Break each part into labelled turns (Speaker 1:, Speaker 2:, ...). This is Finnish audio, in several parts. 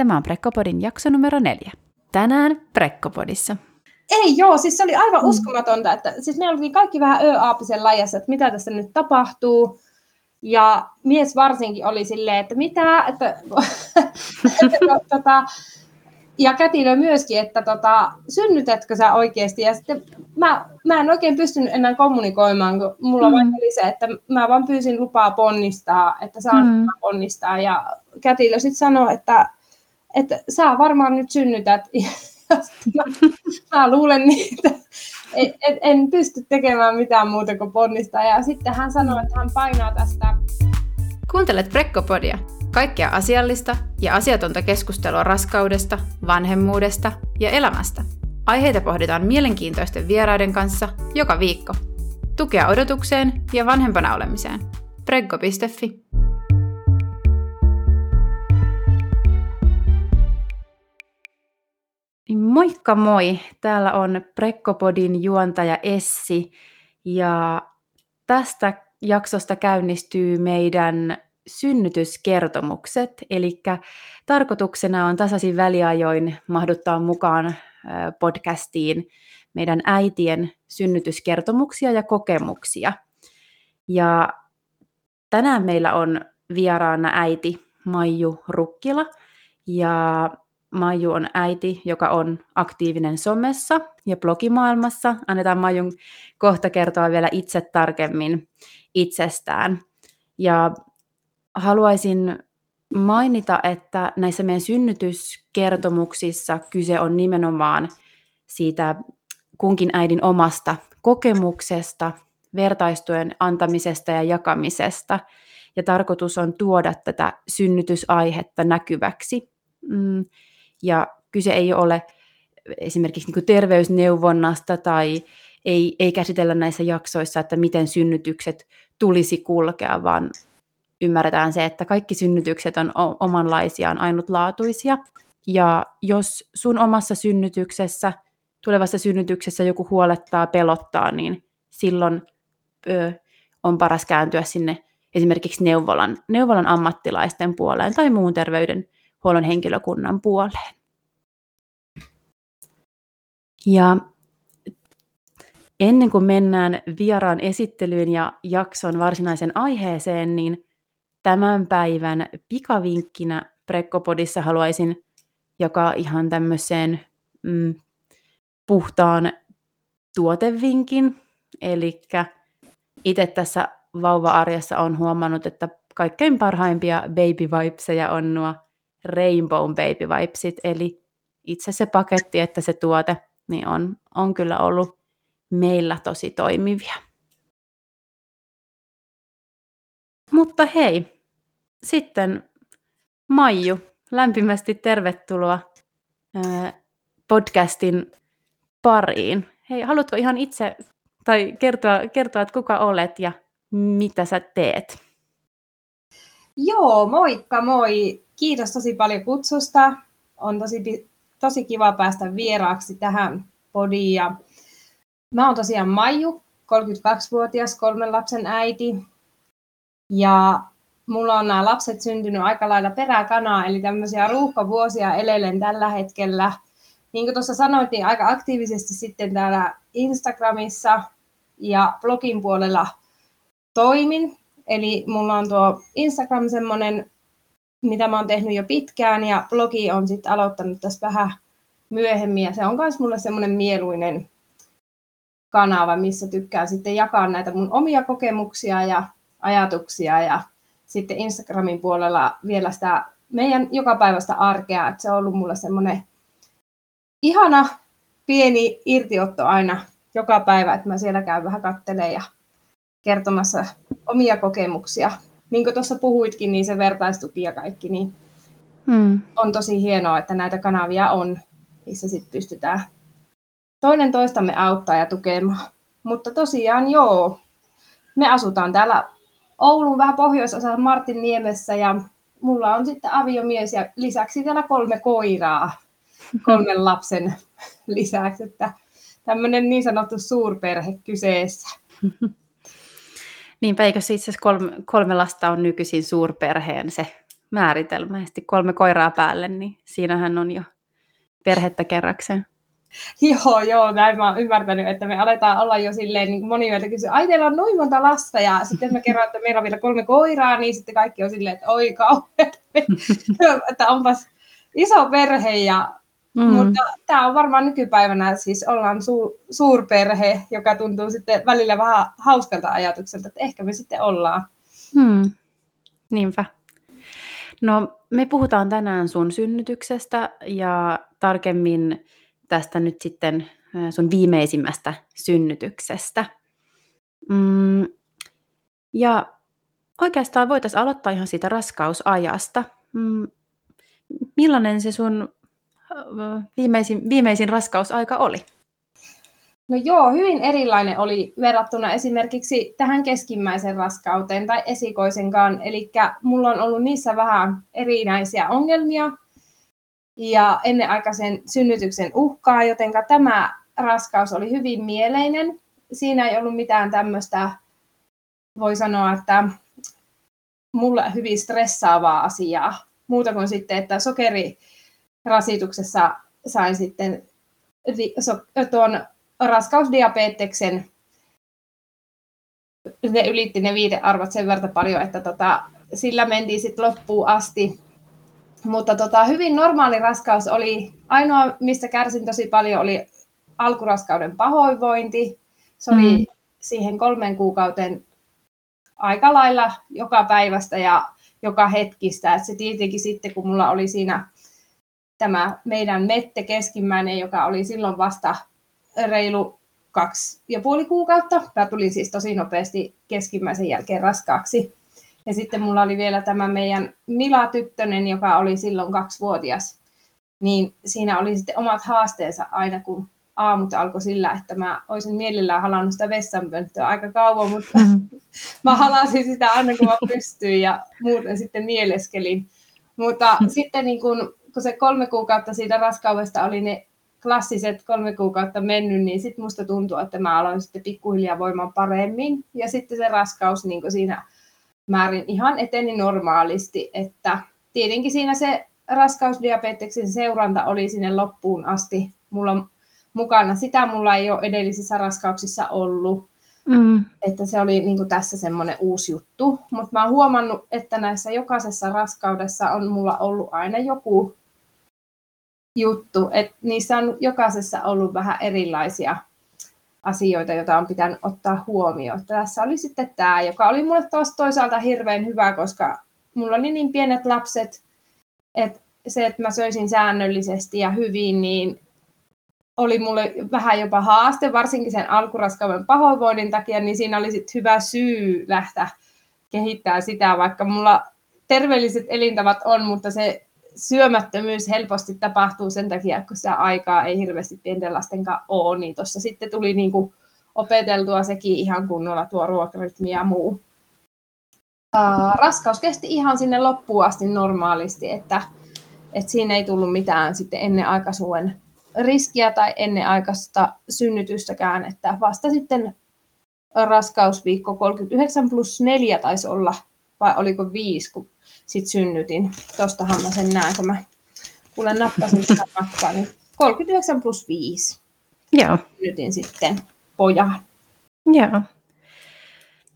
Speaker 1: Tämä on Prekkopodin jakso numero neljä. Tänään Prekkopodissa.
Speaker 2: Ei joo, siis se oli aivan mm. uskomatonta, että siis me oltiin kaikki vähän ö-aapisen lajassa, että mitä tässä nyt tapahtuu. Ja mies varsinkin oli silleen, että mitä, että, että tota, ja kätilö myöskin, että tota, synnytätkö sä oikeasti? Ja sitten mä, mä en oikein pystynyt enää kommunikoimaan, kun mulla mm. vain oli se, että mä vaan pyysin lupaa ponnistaa, että saan mm. ponnistaa. Ja kätilö sitten sanoi, että, että sä varmaan nyt synnytät. Mä, mä luulen niin, että en, en, pysty tekemään mitään muuta kuin ponnistaa. Ja sitten hän sanoi, että hän painaa tästä.
Speaker 1: Kuuntelet Prekkopodia, Kaikkea asiallista ja asiatonta keskustelua raskaudesta, vanhemmuudesta ja elämästä. Aiheita pohditaan mielenkiintoisten vieraiden kanssa joka viikko. Tukea odotukseen ja vanhempana olemiseen. Preggo.fi Moikka moi! Täällä on Prekkopodin juontaja Essi ja tästä jaksosta käynnistyy meidän synnytyskertomukset, eli tarkoituksena on tasaisin väliajoin mahduttaa mukaan podcastiin meidän äitien synnytyskertomuksia ja kokemuksia. Ja tänään meillä on vieraana äiti Maiju Rukkila, ja Maiju on äiti, joka on aktiivinen somessa ja blogimaailmassa. Annetaan Maijun kohta kertoa vielä itse tarkemmin itsestään. Ja haluaisin mainita, että näissä meidän synnytyskertomuksissa kyse on nimenomaan siitä kunkin äidin omasta kokemuksesta, vertaistuen antamisesta ja jakamisesta. Ja tarkoitus on tuoda tätä synnytysaihetta näkyväksi. Mm, ja kyse ei ole esimerkiksi niin terveysneuvonnasta tai ei, ei käsitellä näissä jaksoissa, että miten synnytykset tulisi kulkea, vaan ymmärretään se, että kaikki synnytykset on omanlaisiaan ainutlaatuisia. Ja jos sun omassa synnytyksessä, tulevassa synnytyksessä joku huolettaa, pelottaa, niin silloin ö, on paras kääntyä sinne esimerkiksi neuvolan, neuvolan ammattilaisten puoleen tai muun terveydenhuollon henkilökunnan puoleen. Ja ennen kuin mennään vieraan esittelyyn ja jakson varsinaisen aiheeseen, niin tämän päivän pikavinkkinä Prekkopodissa haluaisin jakaa ihan tämmöiseen mm, puhtaan tuotevinkin. Eli itse tässä vauva-arjessa on huomannut, että kaikkein parhaimpia baby vibeseja on nuo Rainbow Baby Vibesit, eli itse se paketti että se tuote, niin on, on kyllä ollut meillä tosi toimivia. Mutta hei, sitten Maiju, lämpimästi tervetuloa podcastin pariin. Hei, haluatko ihan itse tai kertoa, kertoa, että kuka olet ja mitä sä teet?
Speaker 2: Joo, moikka moi. Kiitos tosi paljon kutsusta. On tosi, tosi kiva päästä vieraaksi tähän podiin. Ja mä oon tosiaan Maiju, 32-vuotias kolmen lapsen äiti. Ja mulla on nämä lapset syntynyt aika lailla peräkanaa, eli tämmöisiä ruuhkavuosia elelen tällä hetkellä. Niin kuin tuossa sanoit, niin aika aktiivisesti sitten täällä Instagramissa ja blogin puolella toimin. Eli mulla on tuo Instagram semmoinen, mitä mä oon tehnyt jo pitkään, ja blogi on sitten aloittanut tässä vähän myöhemmin, ja se on myös mulle semmoinen mieluinen kanava, missä tykkään sitten jakaa näitä mun omia kokemuksia ja ajatuksia ja sitten Instagramin puolella vielä sitä meidän jokapäiväistä arkea, että se on ollut mulle semmoinen ihana pieni irtiotto aina joka päivä, että mä siellä käyn vähän kattelemaan ja kertomassa omia kokemuksia. Niin kuin tuossa puhuitkin, niin se vertaistuki ja kaikki, niin hmm. on tosi hienoa, että näitä kanavia on, missä sitten pystytään toinen toistamme auttaa ja tukemaan. Mutta tosiaan joo, me asutaan täällä Oulun vähän pohjoisosassa Martin Niemessä ja mulla on sitten aviomies ja lisäksi vielä kolme koiraa kolmen lapsen lisäksi, että tämmöinen niin sanottu suurperhe kyseessä.
Speaker 1: Niinpä, eikö itse asiassa kolme, kolme lasta on nykyisin suurperheen se määritelmä. Ja sitten kolme koiraa päälle, niin siinähän on jo perhettä kerrakseen.
Speaker 2: Joo, joo, näin mä oon ymmärtänyt, että me aletaan olla jo silleen, niin moni meiltä kysyy, ai teillä on noin monta lasta, ja sitten mä kerron, että meillä on vielä kolme koiraa, niin sitten kaikki on silleen, että oi kauheat, että onpas iso perhe, ja Mm. Mutta tämä on varmaan nykypäivänä, siis ollaan su- suurperhe, joka tuntuu sitten välillä vähän hauskalta ajatukselta, että ehkä me sitten ollaan.
Speaker 1: Mm. Niinpä. No, me puhutaan tänään sun synnytyksestä ja tarkemmin tästä nyt sitten sun viimeisimmästä synnytyksestä. Mm, ja oikeastaan voitaisiin aloittaa ihan siitä raskausajasta. Mm, millainen se sun viimeisin, viimeisin raskausaika oli?
Speaker 2: No joo, hyvin erilainen oli verrattuna esimerkiksi tähän keskimmäisen raskauteen tai esikoisenkaan. Eli mulla on ollut niissä vähän erinäisiä ongelmia ja ennenaikaisen synnytyksen uhkaa, joten tämä raskaus oli hyvin mieleinen. Siinä ei ollut mitään tämmöistä, voi sanoa, että mulle hyvin stressaavaa asiaa. Muuta kuin sitten, että sokerirasituksessa sain sitten tuon raskausdiabeteksen, ne ylitti ne viitearvot sen verran paljon, että tota, sillä mentiin sitten loppuun asti. Mutta tota, hyvin normaali raskaus oli, ainoa mistä kärsin tosi paljon oli alkuraskauden pahoinvointi. Se oli mm. siihen kolmen kuukauden aika lailla joka päivästä ja joka hetkistä. Et se tietenkin sitten, kun mulla oli siinä tämä meidän Mette keskimmäinen, joka oli silloin vasta reilu kaksi ja puoli kuukautta. Mä tulin siis tosi nopeasti keskimmäisen jälkeen raskaaksi. Ja sitten mulla oli vielä tämä meidän Mila-tyttönen, joka oli silloin kaksivuotias. Niin siinä oli sitten omat haasteensa aina, kun aamut alkoi sillä, että mä olisin mielellään halannut sitä vessanpönttöä aika kauan, mutta mm. mä halasin sitä aina kun mä pystyin ja muuten sitten mieleskelin. Mutta mm. sitten niin kun, kun se kolme kuukautta siitä raskaudesta oli ne klassiset kolme kuukautta mennyt, niin sitten musta tuntuu, että mä aloin sitten pikkuhiljaa voimaan paremmin. Ja sitten se raskaus niin siinä määrin ihan eteni normaalisti, että tietenkin siinä se raskausdiabeteksen seuranta oli sinne loppuun asti mulla mukana. Sitä mulla ei ole edellisissä raskauksissa ollut. Mm. Että se oli niin tässä semmoinen uusi juttu. Mutta mä oon huomannut, että näissä jokaisessa raskaudessa on mulla ollut aina joku juttu, että niissä on jokaisessa ollut vähän erilaisia asioita, joita on pitänyt ottaa huomioon. Tässä oli sitten tämä, joka oli mulle taas toisaalta hirveän hyvä, koska mulla oli niin pienet lapset, että se, että mä söisin säännöllisesti ja hyvin, niin oli mulle vähän jopa haaste, varsinkin sen alkuraskauden pahoinvoinnin takia, niin siinä oli sitten hyvä syy lähteä kehittää sitä, vaikka mulla terveelliset elintavat on, mutta se syömättömyys helposti tapahtuu sen takia, kun sitä aikaa ei hirveästi pienten lasten kanssa ole, niin tuossa sitten tuli niin kuin opeteltua sekin ihan kunnolla tuo ruokarytmi ja muu. Raskaus kesti ihan sinne loppuun asti normaalisti, että, että siinä ei tullut mitään sitten ennen aikaisuuden riskiä tai ennen aikaista synnytystäkään, että vasta sitten raskausviikko 39 plus 4 taisi olla, vai oliko 5, kun sit synnytin. Tostahan mä sen näen, kun mä kuulen nappasin sitä matkaa, niin 39 plus 5.
Speaker 1: Joo.
Speaker 2: Synnytin sitten pojan.
Speaker 1: Joo.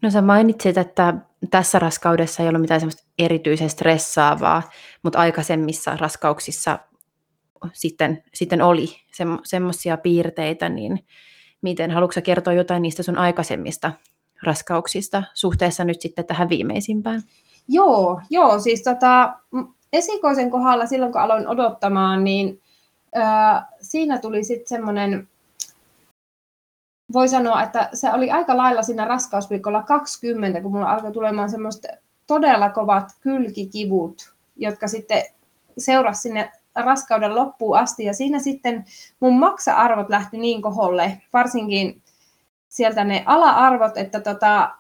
Speaker 1: No sä mainitsit, että tässä raskaudessa ei ollut mitään semmoista erityisen stressaavaa, mutta aikaisemmissa raskauksissa sitten, sitten oli semmoisia piirteitä, niin miten, haluatko kertoa jotain niistä sun aikaisemmista raskauksista suhteessa nyt sitten tähän viimeisimpään?
Speaker 2: Joo, joo siis tota, esikoisen kohdalla silloin kun aloin odottamaan, niin ää, siinä tuli sitten semmoinen, voi sanoa, että se oli aika lailla siinä raskausviikolla 20, kun mulla alkoi tulemaan semmoista todella kovat kylkikivut, jotka sitten seurasi sinne raskauden loppuun asti. Ja siinä sitten mun maksa-arvot lähti niin koholle, varsinkin sieltä ne ala-arvot, että tota,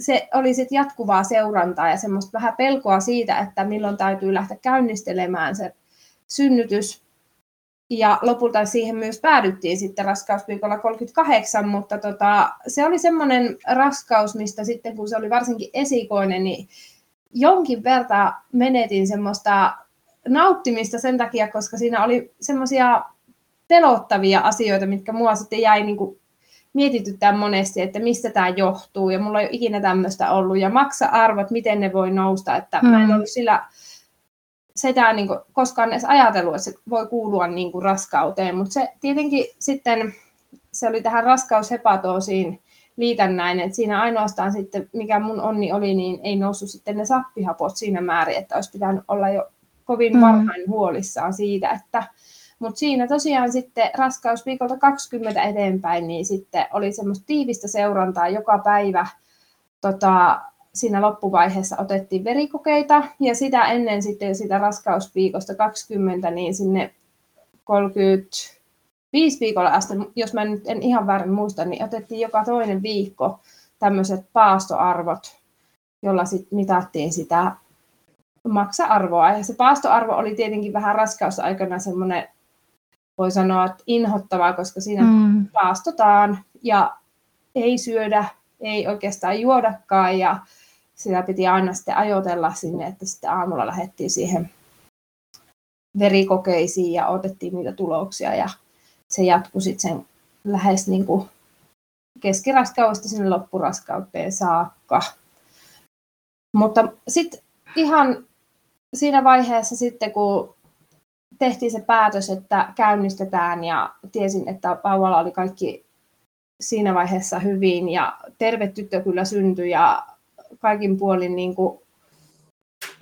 Speaker 2: se oli sitten jatkuvaa seurantaa ja semmoista vähän pelkoa siitä, että milloin täytyy lähteä käynnistelemään se synnytys. Ja lopulta siihen myös päädyttiin sitten raskausviikolla 38, mutta tota, se oli semmoinen raskaus, mistä sitten kun se oli varsinkin esikoinen, niin jonkin verran menetin semmoista nauttimista sen takia, koska siinä oli semmoisia pelottavia asioita, mitkä mua sitten jäi niin kuin mietityttää monesti, että mistä tämä johtuu, ja mulla ei ole ikinä tämmöistä ollut, ja maksa-arvot, miten ne voi nousta, että mm. mä en hmm. ollut sillä sitä niin kuin, koskaan edes ajatellut, että se voi kuulua niin kuin raskauteen, mutta se tietenkin sitten, se oli tähän raskaushepatoosiin liitännäinen, että siinä ainoastaan sitten, mikä mun onni oli, niin ei noussut sitten ne sappihapot siinä määrin, että olisi pitänyt olla jo kovin mm. varhain huolissaan siitä, että mutta siinä tosiaan sitten raskausviikolta 20 eteenpäin, niin sitten oli semmoista tiivistä seurantaa joka päivä. Tota, siinä loppuvaiheessa otettiin verikokeita ja sitä ennen sitten sitä raskausviikosta 20, niin sinne 35 viikolla asti, jos mä nyt en ihan väärin muista, niin otettiin joka toinen viikko tämmöiset paastoarvot, jolla sitten mitattiin sitä maksa-arvoa. Ja se paastoarvo oli tietenkin vähän raskausaikana semmoinen voi sanoa, että inhottavaa, koska siinä mm. paastotaan ja ei syödä, ei oikeastaan juodakaan ja sitä piti aina sitten ajotella sinne, että sitten aamulla lähdettiin siihen verikokeisiin ja otettiin niitä tuloksia ja se jatkui sitten sen lähes niin kuin keskiraskaudesta sinne loppuraskauteen saakka. Mutta sitten ihan siinä vaiheessa sitten, kun tehtiin se päätös, että käynnistetään ja tiesin, että vauvalla oli kaikki siinä vaiheessa hyvin ja terve tyttö kyllä syntyi ja kaikin puolin niin kuin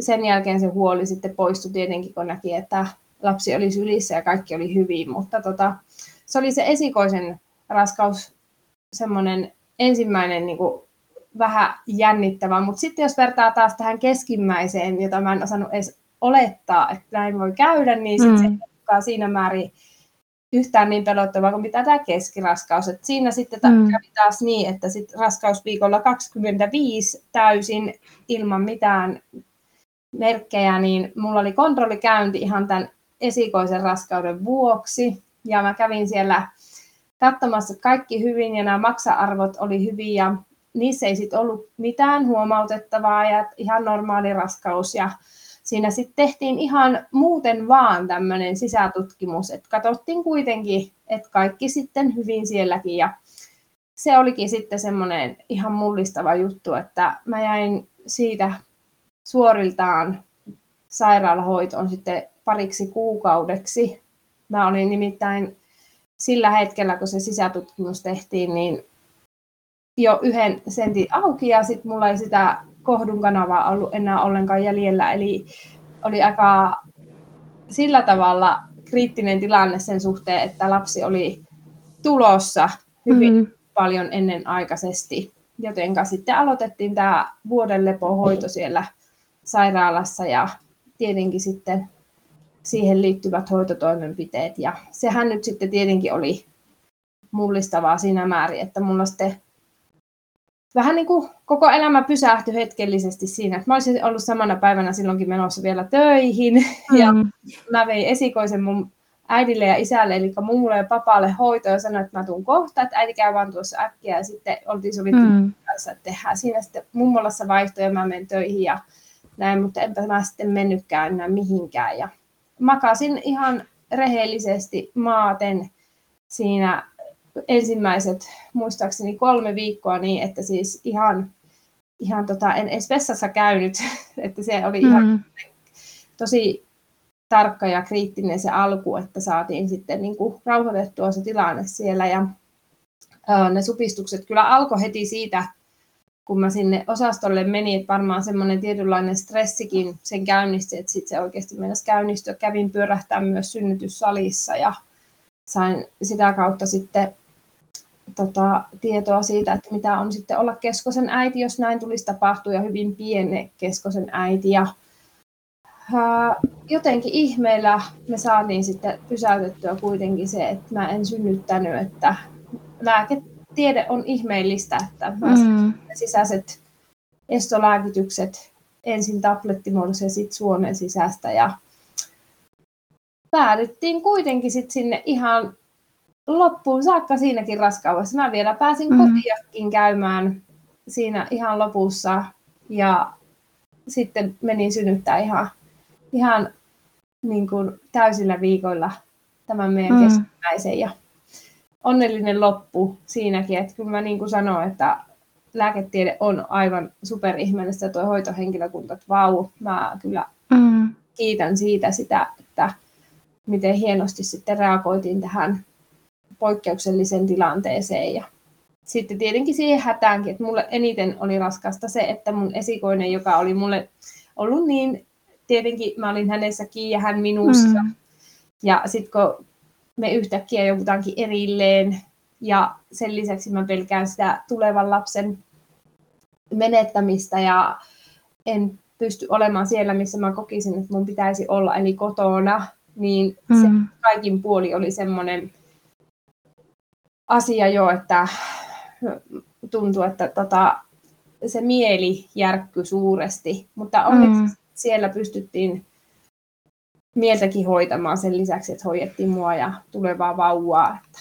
Speaker 2: sen jälkeen se huoli sitten poistui tietenkin, kun näki, että lapsi oli sylissä ja kaikki oli hyvin, mutta tota, se oli se esikoisen raskaus semmoinen ensimmäinen niin kuin vähän jännittävä, mutta sitten jos vertaa taas tähän keskimmäiseen, jota mä en osannut edes olettaa, että näin voi käydä, niin sit mm. se ei siinä määrin yhtään niin pelottavaa kuin mitä tämä keskiraskaus. Et siinä sitten ta- mm. kävi taas niin, että sit raskausviikolla 25 täysin ilman mitään merkkejä, niin mulla oli kontrollikäynti ihan tämän esikoisen raskauden vuoksi. Ja mä kävin siellä katsomassa, että kaikki hyvin ja nämä maksa-arvot oli hyvin ja niissä ei sitten ollut mitään huomautettavaa ja ihan normaali raskaus. Ja siinä sitten tehtiin ihan muuten vaan tämmöinen sisätutkimus, että katsottiin kuitenkin, että kaikki sitten hyvin sielläkin ja se olikin sitten semmoinen ihan mullistava juttu, että mä jäin siitä suoriltaan sairaalahoitoon sitten pariksi kuukaudeksi. Mä olin nimittäin sillä hetkellä, kun se sisätutkimus tehtiin, niin jo yhden sentin auki ja sitten mulla ei sitä kohdun kanavaa ollut enää ollenkaan jäljellä. Eli oli aika sillä tavalla kriittinen tilanne sen suhteen, että lapsi oli tulossa hyvin mm-hmm. paljon ennenaikaisesti. Jotenka sitten aloitettiin tämä vuoden lepohoito siellä sairaalassa ja tietenkin sitten siihen liittyvät hoitotoimenpiteet. Ja sehän nyt sitten tietenkin oli mullistavaa siinä määrin, että mulla sitten vähän niin kuin koko elämä pysähtyi hetkellisesti siinä, että mä olisin ollut samana päivänä silloinkin menossa vielä töihin mm. ja mä vein esikoisen mun äidille ja isälle, eli mummulle ja papalle hoitoa ja sanoin, että mä tuun kohta, että äiti käy vaan tuossa äkkiä ja sitten oltiin sovittu mm. kanssa, että tehdään siinä sitten mummolassa vaihto ja mä menen töihin ja näin, mutta enpä mä sitten mennytkään enää mihinkään ja makasin ihan rehellisesti maaten siinä ensimmäiset muistaakseni kolme viikkoa niin, että siis ihan, ihan tota, en edes vessassa käynyt, että se oli ihan mm. tosi tarkka ja kriittinen se alku, että saatiin sitten niin kuin rauhoitettua se tilanne siellä ja ne supistukset kyllä alkoi heti siitä, kun mä sinne osastolle menin, että varmaan semmoinen tietynlainen stressikin sen käynnisti, että sitten se oikeasti mennessä käynnistyä. Kävin pyörähtää myös synnytyssalissa ja sain sitä kautta sitten tota, tietoa siitä, että mitä on sitten olla keskosen äiti, jos näin tulisi tapahtua, ja hyvin pieni keskosen äiti. Ja, ää, jotenkin ihmeellä me saatiin sitten pysäytettyä kuitenkin se, että mä en synnyttänyt, että lääketiede on ihmeellistä, että mä mm. sisäiset estolääkitykset ensin tablettimuodossa ja sitten suonen sisästä ja päädyttiin kuitenkin sitten sinne ihan loppuun saakka siinäkin raskaudessa. Mä vielä pääsin mm. kotiakin käymään siinä ihan lopussa. Ja sitten menin synnyttää ihan, ihan niin kuin täysillä viikoilla tämän meidän mm. keskinäisen ja onnellinen loppu siinäkin, että kyllä mä niin kuin sanoin, että lääketiede on aivan superihmeellistä tuo hoitohenkilökunta, että vau, mä kyllä mm. kiitän siitä sitä, että miten hienosti sitten reagoitiin tähän poikkeuksellisen tilanteeseen ja sitten tietenkin siihen hätäänkin, että mulle eniten oli raskasta se, että mun esikoinen, joka oli mulle ollut niin, tietenkin mä olin hänessä kiinni ja hän minussa. Mm. Ja sitten kun me yhtäkkiä joudutaankin erilleen ja sen lisäksi mä pelkään sitä tulevan lapsen menettämistä ja en pysty olemaan siellä, missä mä kokisin, että mun pitäisi olla, eli kotona, niin mm. se kaikin puoli oli semmoinen asia jo, että tuntuu, että tota, se mieli järkky suuresti, mutta onneksi mm. siellä pystyttiin mieltäkin hoitamaan sen lisäksi, että hoidettiin mua ja tulevaa vauvaa. Että.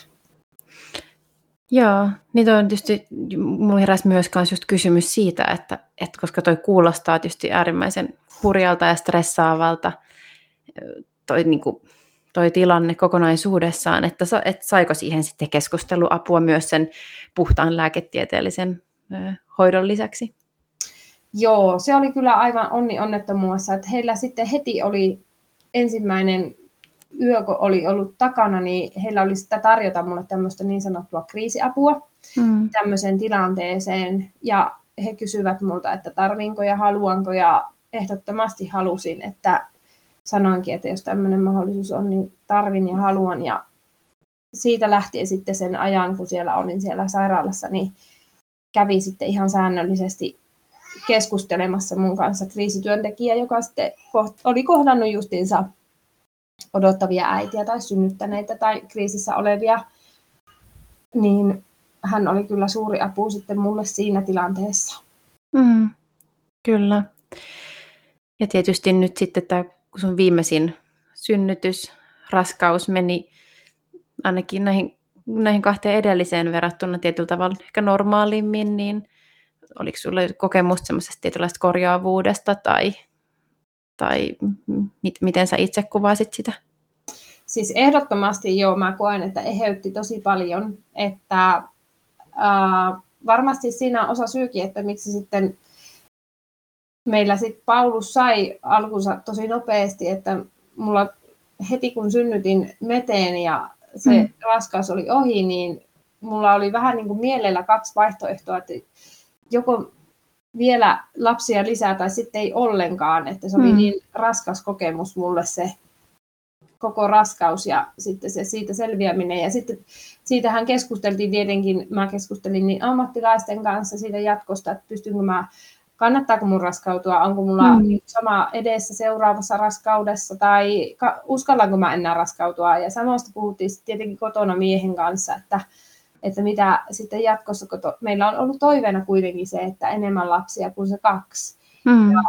Speaker 1: Joo, niin on tietysti, mulla heräsi myös just kysymys siitä, että, että koska toi kuulostaa tietysti äärimmäisen hurjalta ja stressaavalta, toi, niin kuin, toi tilanne kokonaisuudessaan, että, että saiko siihen sitten keskusteluapua myös sen puhtaan lääketieteellisen hoidon lisäksi?
Speaker 2: Joo, se oli kyllä aivan onni onnettomuudessa, että heillä sitten heti oli ensimmäinen yö, kun oli ollut takana, niin heillä oli sitä tarjota mulle tämmöistä niin sanottua kriisiapua mm. tämmöiseen tilanteeseen. Ja he kysyvät multa, että tarviinko ja haluanko, ja ehdottomasti halusin, että sanoinkin, että jos tämmöinen mahdollisuus on, niin tarvin ja haluan. Ja siitä lähtien sitten sen ajan, kun siellä olin siellä sairaalassa, niin kävi sitten ihan säännöllisesti keskustelemassa mun kanssa kriisityöntekijä, joka sitten oli kohdannut justiinsa odottavia äitiä tai synnyttäneitä tai kriisissä olevia, niin hän oli kyllä suuri apu sitten mulle siinä tilanteessa.
Speaker 1: Mm, kyllä. Ja tietysti nyt sitten tämä, kun sun viimeisin synnytys, raskaus meni ainakin näihin, näihin kahteen edelliseen verrattuna tietyllä tavalla ehkä normaalimmin, niin oliko sinulla kokemusta semmoisesta tietynlaista korjaavuudesta tai, tai mit, miten sä itse kuvasit sitä?
Speaker 2: Siis ehdottomasti joo, mä koen, että eheytti tosi paljon, että ää, varmasti siinä on osa syykin, että miksi sitten meillä sitten Paulus sai alkunsa tosi nopeasti, että mulla heti kun synnytin meteen ja se mm. raskaus oli ohi, niin mulla oli vähän niin kuin mielellä kaksi vaihtoehtoa, että joko vielä lapsia lisää tai sitten ei ollenkaan, että se oli mm. niin raskas kokemus mulle se koko raskaus ja sitten se siitä selviäminen. Ja sitten siitähän keskusteltiin tietenkin, mä keskustelin niin ammattilaisten kanssa siitä jatkosta, että pystynkö mä, kannattaako mun raskautua, onko mulla mm. sama edessä seuraavassa raskaudessa tai uskallanko mä enää raskautua. Ja samasta puhuttiin tietenkin kotona miehen kanssa, että että mitä sitten jatkossa, kun to, meillä on ollut toiveena kuitenkin se, että enemmän lapsia kuin se kaksi. Mm. Ja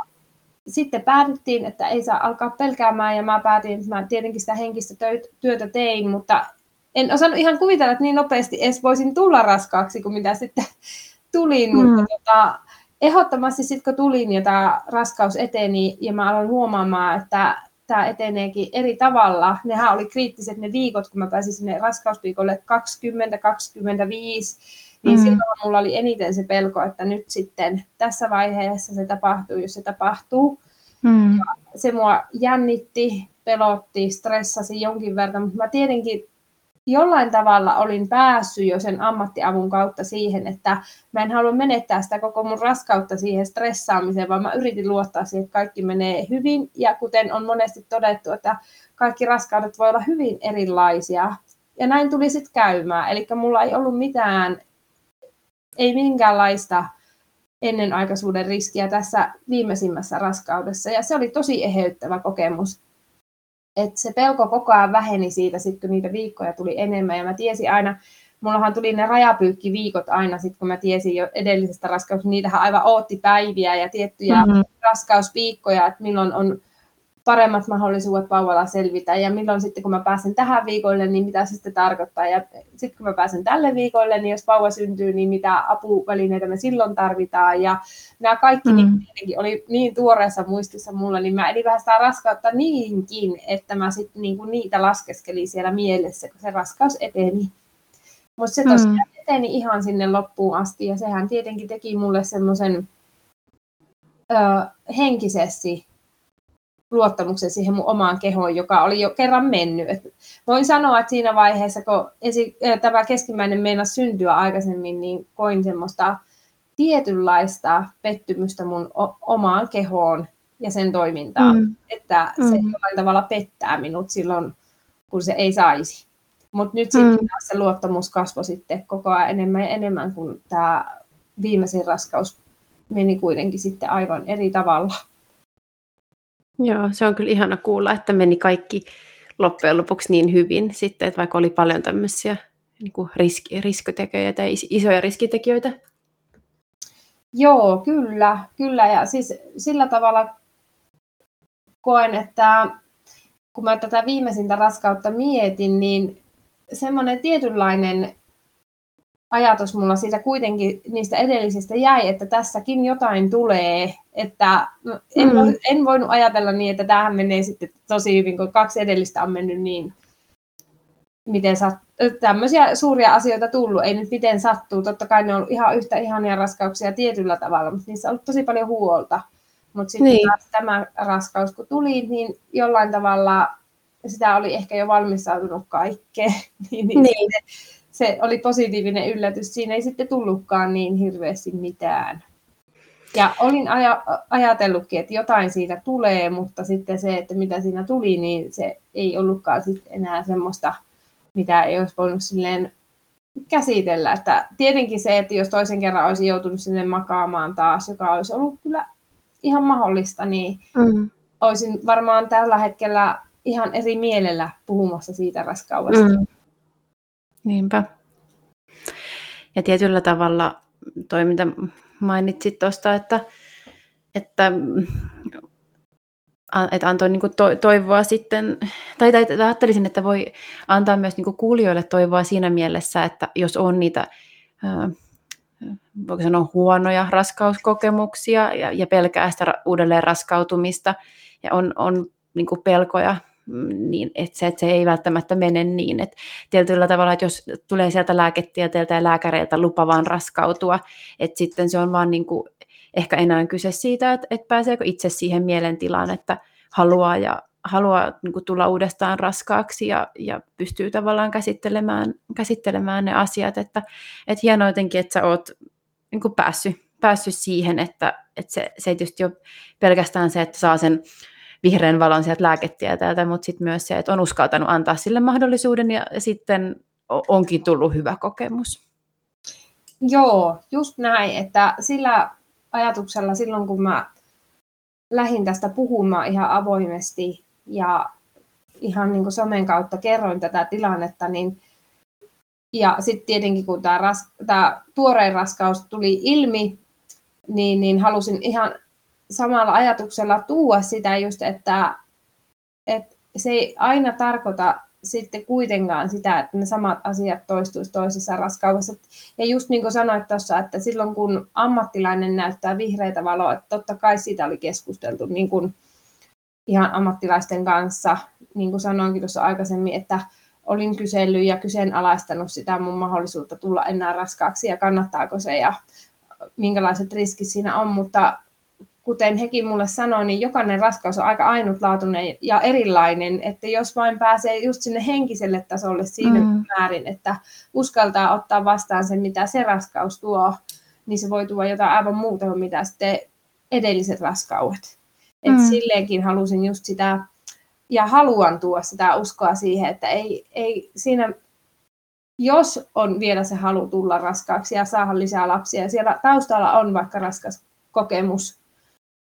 Speaker 2: sitten päätettiin, että ei saa alkaa pelkäämään ja mä päätin, että mä tietenkin sitä henkistä työtä tein, mutta en osannut ihan kuvitella, että niin nopeasti edes voisin tulla raskaaksi kuin mitä sitten tulin, mm. mutta tota, ehdottomasti sitten kun tulin ja tämä raskaus eteni ja mä aloin huomaamaan, että tämä eteneekin eri tavalla. Nehän oli kriittiset ne viikot, kun mä pääsin sinne raskausviikolle 20-25, niin mm. silloin mulla oli eniten se pelko, että nyt sitten tässä vaiheessa se tapahtuu, jos se tapahtuu. Mm. Ja se mua jännitti, pelotti, stressasi jonkin verran, mutta mä tietenkin jollain tavalla olin päässyt jo sen ammattiavun kautta siihen, että mä en halua menettää sitä koko mun raskautta siihen stressaamiseen, vaan mä yritin luottaa siihen, että kaikki menee hyvin. Ja kuten on monesti todettu, että kaikki raskaudet voi olla hyvin erilaisia. Ja näin tuli sitten käymään. Eli mulla ei ollut mitään, ei minkäänlaista ennenaikaisuuden riskiä tässä viimeisimmässä raskaudessa. Ja se oli tosi eheyttävä kokemus että se pelko koko ajan väheni siitä, sitten kun niitä viikkoja tuli enemmän. Ja mä tiesin aina, mullahan tuli ne rajapyykkiviikot aina, sit kun mä tiesin jo edellisestä raskauksesta, niitähän aivan ootti päiviä ja tiettyjä mm-hmm. raskausviikkoja, että milloin on paremmat mahdollisuudet vauvalla selvitä ja milloin sitten kun mä pääsen tähän viikolle, niin mitä se sitten tarkoittaa ja sitten kun mä pääsen tälle viikolle, niin jos vauva syntyy, niin mitä apuvälineitä me silloin tarvitaan ja nämä kaikki mm. niin, oli niin tuoreessa muistissa mulla, niin mä elin vähän sitä raskautta niinkin, että mä sitten niin kuin niitä laskeskelin siellä mielessä, kun se raskaus eteni. Mutta se tosiaan mm. eteni ihan sinne loppuun asti ja sehän tietenkin teki mulle semmoisen henkisesti luottamuksen siihen mun omaan kehoon, joka oli jo kerran mennyt. Et voin sanoa, että siinä vaiheessa, kun esi- tämä keskimmäinen meinasi syntyä aikaisemmin, niin koin semmoista tietynlaista pettymystä mun o- omaan kehoon ja sen toimintaan, mm. että se mm. jollain tavalla pettää minut silloin, kun se ei saisi. Mutta nyt mm. sitten se luottamus kasvoi sitten koko ajan enemmän ja enemmän, kun tämä viimeisin raskaus meni kuitenkin sitten aivan eri tavalla.
Speaker 1: Joo, se on kyllä ihana kuulla, että meni kaikki loppujen lopuksi niin hyvin sitten, että vaikka oli paljon tämmöisiä niin kuin riski, riskitekijöitä tai isoja riskitekijöitä.
Speaker 2: Joo, kyllä, kyllä. Ja siis sillä tavalla koen, että kun mä tätä viimeisintä raskautta mietin, niin semmoinen tietynlainen ajatus mulla siitä kuitenkin niistä edellisistä jäi, että tässäkin jotain tulee, että en, mm. en voinut ajatella niin, että tähän menee sitten tosi hyvin, kun kaksi edellistä on mennyt niin, miten sat, tämmöisiä suuria asioita tullut, ei nyt miten sattuu, totta kai ne on ollut ihan yhtä ihania raskauksia tietyllä tavalla, mutta niissä on ollut tosi paljon huolta, mutta sitten niin. taas tämä raskaus kun tuli, niin jollain tavalla sitä oli ehkä jo valmistautunut kaikkeen, niin, niin, niin se oli positiivinen yllätys. Siinä ei sitten tullutkaan niin hirveästi mitään. Ja olin aja, ajatellutkin, että jotain siitä tulee, mutta sitten se, että mitä siinä tuli, niin se ei ollutkaan sitten enää semmoista, mitä ei olisi voinut silleen käsitellä. Että tietenkin se, että jos toisen kerran olisi joutunut sinne makaamaan taas, joka olisi ollut kyllä ihan mahdollista, niin mm. olisin varmaan tällä hetkellä ihan eri mielellä puhumassa siitä raskaudesta. Mm.
Speaker 1: Niinpä. Ja tietyllä tavalla toi, mitä mainitsit tuosta, että, että, että antoi niin to, toivoa sitten, tai, tai, tai ajattelisin, että voi antaa myös niin kuulijoille toivoa siinä mielessä, että jos on niitä voiko sanoa huonoja raskauskokemuksia ja, ja pelkää sitä uudelleen raskautumista ja on, on niin pelkoja niin että se, että se ei välttämättä mene niin. Että tietyllä tavalla, että jos tulee sieltä lääketieteeltä ja lääkäreiltä lupa vaan raskautua, että sitten se on vaan niin kuin ehkä enää kyse siitä, että, että pääseekö itse siihen mielentilaan, että haluaa ja haluaa niin kuin tulla uudestaan raskaaksi ja, ja pystyy tavallaan käsittelemään, käsittelemään ne asiat. Että, että hienoa jotenkin, että sä oot niin kuin päässyt, päässyt siihen, että, että se, se ei tietysti ole pelkästään se, että saa sen vihreän valon sieltä lääketieteeltä, mutta sitten myös se, että on uskaltanut antaa sille mahdollisuuden ja sitten onkin tullut hyvä kokemus.
Speaker 2: Joo, just näin, että sillä ajatuksella silloin kun mä lähdin tästä puhumaan ihan avoimesti ja ihan niin kuin somen kautta kerroin tätä tilannetta, niin ja sitten tietenkin kun tämä, ras, tuorein raskaus tuli ilmi, niin, niin halusin ihan samalla ajatuksella tuua sitä just, että, että se ei aina tarkoita sitten kuitenkaan sitä, että ne samat asiat toistuisi toisessa raskaudessa. Ja just niin kuin sanoit tuossa, että silloin kun ammattilainen näyttää vihreitä valoa, että totta kai siitä oli keskusteltu niin kuin ihan ammattilaisten kanssa, niin kuin sanoinkin tuossa aikaisemmin, että olin kysellyt ja kyseenalaistanut sitä mun mahdollisuutta tulla enää raskaaksi ja kannattaako se ja minkälaiset riskit siinä on, mutta kuten hekin mulle sanoi, niin jokainen raskaus on aika ainutlaatuinen ja erilainen, että jos vain pääsee just sinne henkiselle tasolle siinä mm. määrin, että uskaltaa ottaa vastaan sen, mitä se raskaus tuo, niin se voi tuoda jotain aivan muuta kuin mitä sitten edelliset raskaudet. Et mm. silleenkin halusin just sitä, ja haluan tuoda sitä uskoa siihen, että ei, ei siinä, jos on vielä se halu tulla raskaaksi ja saada lisää lapsia, ja siellä taustalla on vaikka raskas kokemus,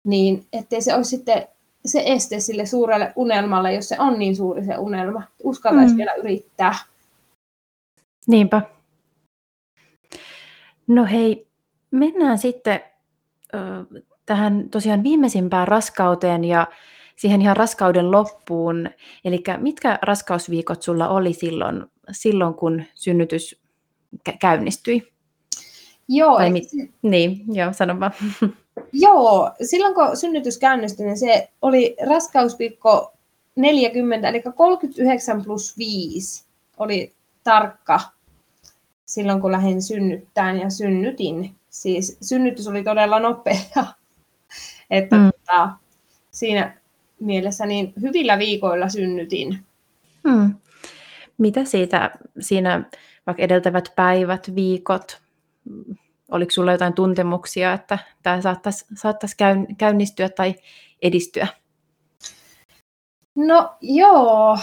Speaker 2: niin ettei se olisi sitten se este sille suurelle unelmalle, jos se on niin suuri se unelma. Uskaltaisi mm. vielä yrittää.
Speaker 1: Niinpä. No hei, mennään sitten ö, tähän tosiaan viimeisimpään raskauteen ja siihen ihan raskauden loppuun. Eli mitkä raskausviikot sulla oli silloin, silloin kun synnytys käynnistyi?
Speaker 2: Joo,
Speaker 1: mit... Niin, joo, sano vaan.
Speaker 2: Joo, silloin kun synnytys käynnistyi, niin se oli raskausviikko 40, eli 39 plus 5 oli tarkka silloin, kun lähdin synnyttämään ja synnytin. Siis synnytys oli todella nopea. Että mm. tota, siinä mielessä niin hyvillä viikoilla synnytin.
Speaker 1: Hmm. Mitä siitä siinä vaikka edeltävät päivät, viikot, oliko sulla jotain tuntemuksia, että tämä saattaisi, saattaisi käynnistyä tai edistyä?
Speaker 2: No joo,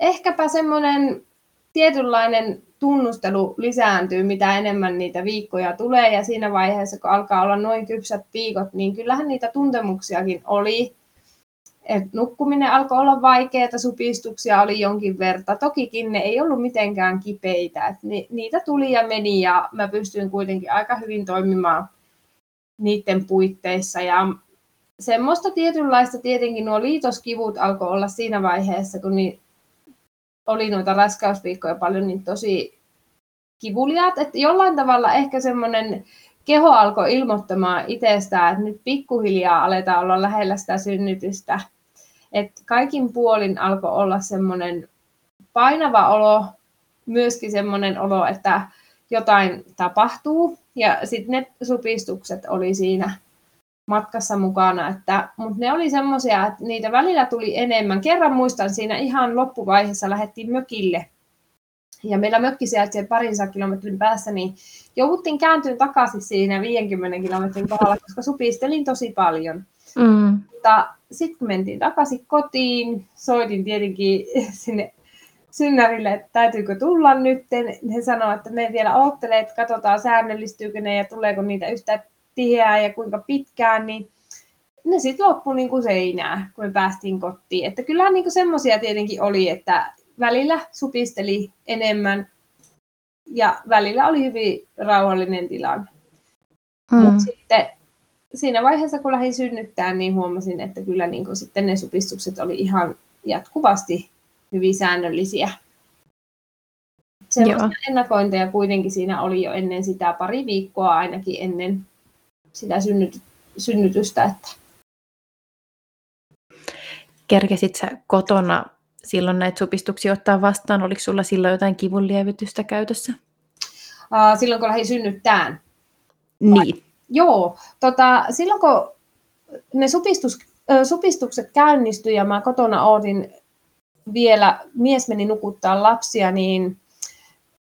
Speaker 2: ehkäpä semmoinen tietynlainen tunnustelu lisääntyy, mitä enemmän niitä viikkoja tulee, ja siinä vaiheessa, kun alkaa olla noin kypsät viikot, niin kyllähän niitä tuntemuksiakin oli. Et nukkuminen alkoi olla vaikeaa, supistuksia oli jonkin verta. Tokikin ne ei ollut mitenkään kipeitä. Et ni, niitä tuli ja meni, ja mä pystyin kuitenkin aika hyvin toimimaan niiden puitteissa. Ja semmoista tietynlaista tietenkin nuo liitoskivut alkoi olla siinä vaiheessa, kun niin oli noita raskausviikkoja paljon, niin tosi kivuliaat. Että jollain tavalla ehkä semmoinen keho alkoi ilmoittamaan itsestään, että nyt pikkuhiljaa aletaan olla lähellä sitä synnytystä. Että kaikin puolin alkoi olla semmoinen painava olo, myöskin semmoinen olo, että jotain tapahtuu. Ja sitten ne supistukset oli siinä matkassa mukana, että, mutta ne oli semmoisia, että niitä välillä tuli enemmän. Kerran muistan siinä ihan loppuvaiheessa lähdettiin mökille ja meillä mökki sijaitsee parinsa kilometrin päässä, niin jouduttiin kääntyä takaisin siinä 50 kilometrin kohdalla, koska supistelin tosi paljon. Mm. Mutta sitten kun mentiin takaisin kotiin, soitin tietenkin sinne synnärille, että täytyykö tulla nyt. He sanoivat, että me vielä odottelee, että katsotaan säännöllistyykö ne ja tuleeko niitä yhtä tiheää ja kuinka pitkään, niin ne sitten loppui niin kuin seinää, kun me päästiin kotiin. Että kyllähän niin semmoisia tietenkin oli, että välillä supisteli enemmän ja välillä oli hyvin rauhallinen tilanne. Mm. Mutta sitten siinä vaiheessa, kun lähdin synnyttämään, niin huomasin, että kyllä niin kuin sitten ne supistukset oli ihan jatkuvasti hyvin säännöllisiä. Sellaisia ennakointeja kuitenkin siinä oli jo ennen sitä pari viikkoa ainakin ennen sitä synnytystä. Että...
Speaker 1: Kerkesit sä kotona silloin näitä supistuksia ottaa vastaan? Oliko sulla silloin jotain kivunlievitystä käytössä?
Speaker 2: Uh, silloin kun lähdin synnyttämään?
Speaker 1: Niin.
Speaker 2: Joo, tota, silloin kun ne supistus, supistukset käynnistyi ja mä kotona odotin vielä, mies meni nukuttaa lapsia, niin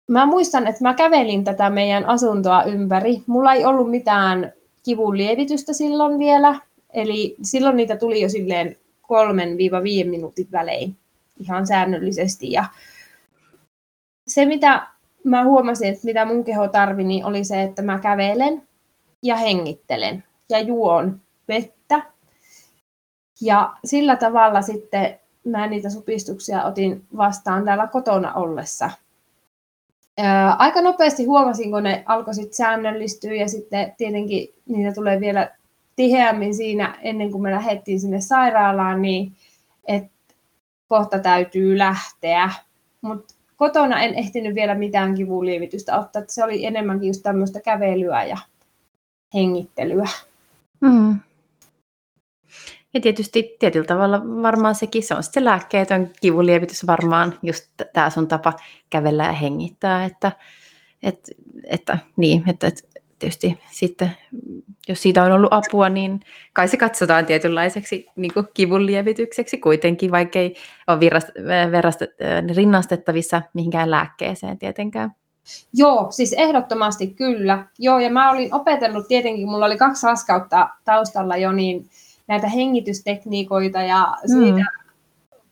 Speaker 2: mä muistan, että mä kävelin tätä meidän asuntoa ympäri. Mulla ei ollut mitään kivun lievitystä silloin vielä, eli silloin niitä tuli jo silleen kolmen viiva minuutin välein ihan säännöllisesti. Ja se, mitä mä huomasin, että mitä mun keho tarvi, niin oli se, että mä kävelen ja hengittelen ja juon vettä. Ja sillä tavalla sitten mä niitä supistuksia otin vastaan täällä kotona ollessa. Ää, aika nopeasti huomasin, kun ne alkoi sitten säännöllistyä ja sitten tietenkin niitä tulee vielä tiheämmin siinä ennen kuin me lähdettiin sinne sairaalaan, niin että kohta täytyy lähteä. Mutta kotona en ehtinyt vielä mitään kivunlievitystä ottaa, että se oli enemmänkin just tämmöistä kävelyä ja hengittelyä. Mm.
Speaker 1: Ja tietysti tietyllä tavalla varmaan sekin, se on sitten lääkkeetön kivunlievitys varmaan just tämä sun tapa kävellä ja hengittää, että, että, että, niin, että, että tietysti sitten, jos siitä on ollut apua, niin kai se katsotaan tietynlaiseksi niin kivunlievitykseksi kuitenkin, vaikka ei ole virrast, verrast, rinnastettavissa mihinkään lääkkeeseen tietenkään.
Speaker 2: Joo, siis ehdottomasti kyllä. Joo, ja mä olin opetellut tietenkin, mulla oli kaksi raskautta taustalla jo, niin näitä hengitystekniikoita ja siitä mm.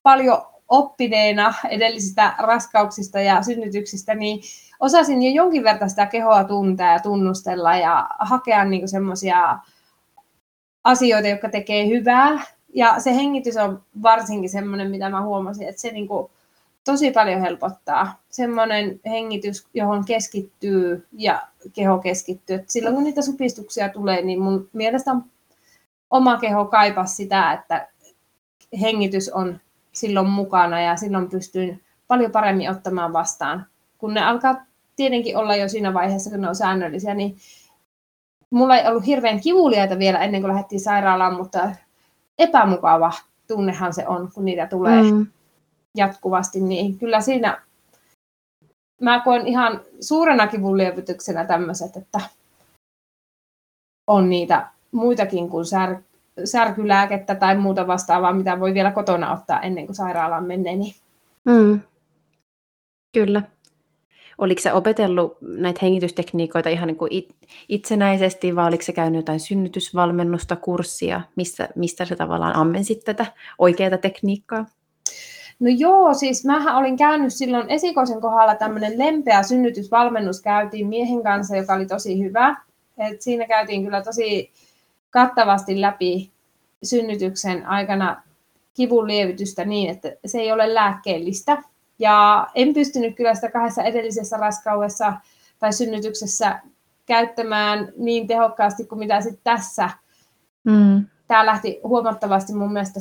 Speaker 2: paljon oppineena edellisistä raskauksista ja synnytyksistä, niin osasin jo jonkin verran sitä kehoa tuntea ja tunnustella ja hakea niin semmoisia asioita, jotka tekee hyvää. Ja se hengitys on varsinkin semmoinen, mitä mä huomasin, että se niin kuin tosi paljon helpottaa. Semmoinen hengitys, johon keskittyy ja keho keskittyy. Et silloin kun niitä supistuksia tulee, niin mun mielestä oma keho kaipasi sitä, että hengitys on silloin mukana ja silloin pystyin paljon paremmin ottamaan vastaan. Kun ne alkaa tietenkin olla jo siinä vaiheessa, kun ne on säännöllisiä, niin mulla ei ollut hirveän kivuliaita vielä ennen kuin lähdettiin sairaalaan, mutta epämukava tunnehan se on, kun niitä tulee mm. Jatkuvasti, niin kyllä siinä mä koen ihan suurena kivunlievityksenä tämmöiset, että on niitä muitakin kuin sär, särkylääkettä tai muuta vastaavaa, mitä voi vielä kotona ottaa ennen kuin sairaalaan menee. Niin... Mm.
Speaker 1: Kyllä. Oliko se opetellut näitä hengitystekniikoita ihan niin kuin itsenäisesti, vai oliko se käynyt jotain synnytysvalmennusta, kurssia, mistä, mistä se tavallaan ammensit tätä oikeaa tekniikkaa?
Speaker 2: No joo, siis mähän olin käynyt silloin esikoisen kohdalla tämmöinen lempeä synnytysvalmennus käytiin miehen kanssa, joka oli tosi hyvä. Et siinä käytiin kyllä tosi kattavasti läpi synnytyksen aikana kivun lievitystä niin, että se ei ole lääkkeellistä. Ja en pystynyt kyllä sitä kahdessa edellisessä raskaudessa tai synnytyksessä käyttämään niin tehokkaasti kuin mitä sitten tässä. Mm. Tämä lähti huomattavasti mun mielestä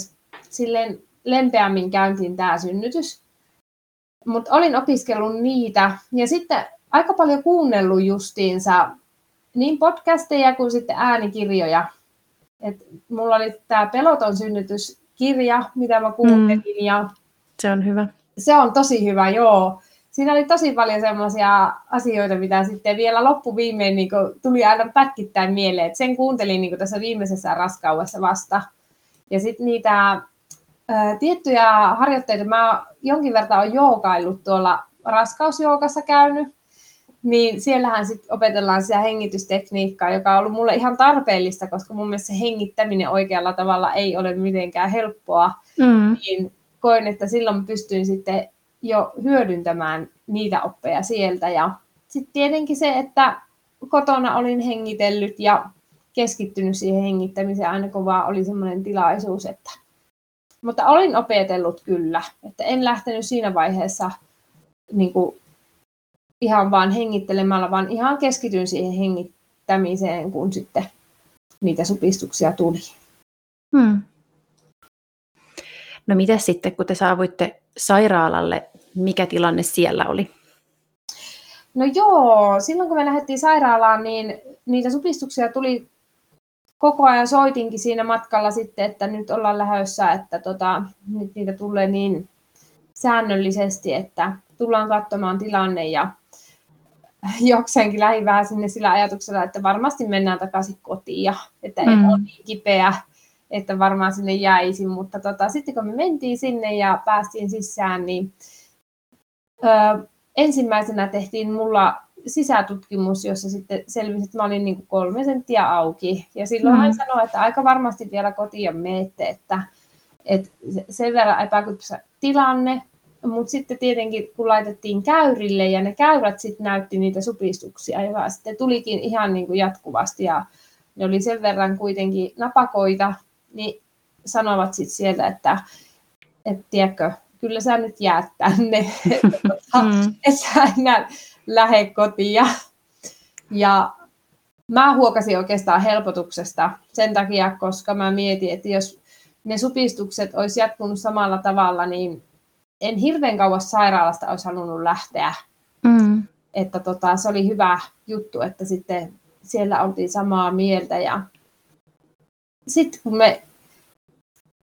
Speaker 2: silleen lempeämmin käyntiin tämä synnytys. Mutta olin opiskellut niitä ja sitten aika paljon kuunnellut justiinsa niin podcasteja kuin sitten äänikirjoja. Et mulla oli tämä Peloton synnytyskirja, mitä mä kuuntelin. Mm. Ja
Speaker 1: se on hyvä.
Speaker 2: Se on tosi hyvä, joo. Siinä oli tosi paljon semmoisia asioita, mitä sitten vielä loppuviimein niin tuli aina pätkittäin mieleen. Et sen kuuntelin niin tässä viimeisessä raskaudessa vasta. Ja sitten niitä tiettyjä harjoitteita, mä jonkin verran olen joogaillut tuolla raskausjoukassa käynyt, niin siellähän sitten opetellaan sitä hengitystekniikkaa, joka on ollut mulle ihan tarpeellista, koska mun mielestä se hengittäminen oikealla tavalla ei ole mitenkään helppoa. Mm. Niin koin, että silloin pystyin sitten jo hyödyntämään niitä oppeja sieltä. Ja sitten tietenkin se, että kotona olin hengitellyt ja keskittynyt siihen hengittämiseen aina kun vaan oli semmoinen tilaisuus, että mutta olin opetellut kyllä, että en lähtenyt siinä vaiheessa niin kuin ihan vaan hengittelemällä, vaan ihan keskityin siihen hengittämiseen, kun sitten niitä supistuksia tuli. Hmm.
Speaker 1: No mitä sitten, kun te saavuitte sairaalalle, mikä tilanne siellä oli?
Speaker 2: No joo, silloin kun me lähdettiin sairaalaan, niin niitä supistuksia tuli koko ajan soitinkin siinä matkalla sitten, että nyt ollaan lähdössä, että tota, nyt niitä tulee niin säännöllisesti, että tullaan katsomaan tilanne ja jokseenkin lähin vähän sinne sillä ajatuksella, että varmasti mennään takaisin kotiin ja että mm. en ole niin kipeä, että varmaan sinne jäisi, mutta tota, sitten kun me mentiin sinne ja päästiin sisään, niin ö, ensimmäisenä tehtiin mulla sisätutkimus, jossa sitten selvisi, että mä olin niin kuin kolme senttiä auki. Ja silloin mm. hän sanoi, että aika varmasti vielä kotiin menette, että, että sen verran epäkypsä tilanne, mutta sitten tietenkin kun laitettiin käyrille ja ne käyrät sitten näytti niitä supistuksia, joka sitten tulikin ihan niin kuin jatkuvasti ja ne oli sen verran kuitenkin napakoita, niin sanovat sitten siellä, että, että tiedätkö, kyllä sä nyt jäät tänne, että tota, mm. et sä enää lähde kotiin. Ja, ja mä huokasin oikeastaan helpotuksesta sen takia, koska mä mietin, että jos ne supistukset olisi jatkunut samalla tavalla, niin en hirveän kauas sairaalasta olisi halunnut lähteä. Mm. Että tota, se oli hyvä juttu, että sitten siellä oltiin samaa mieltä. Ja sitten kun me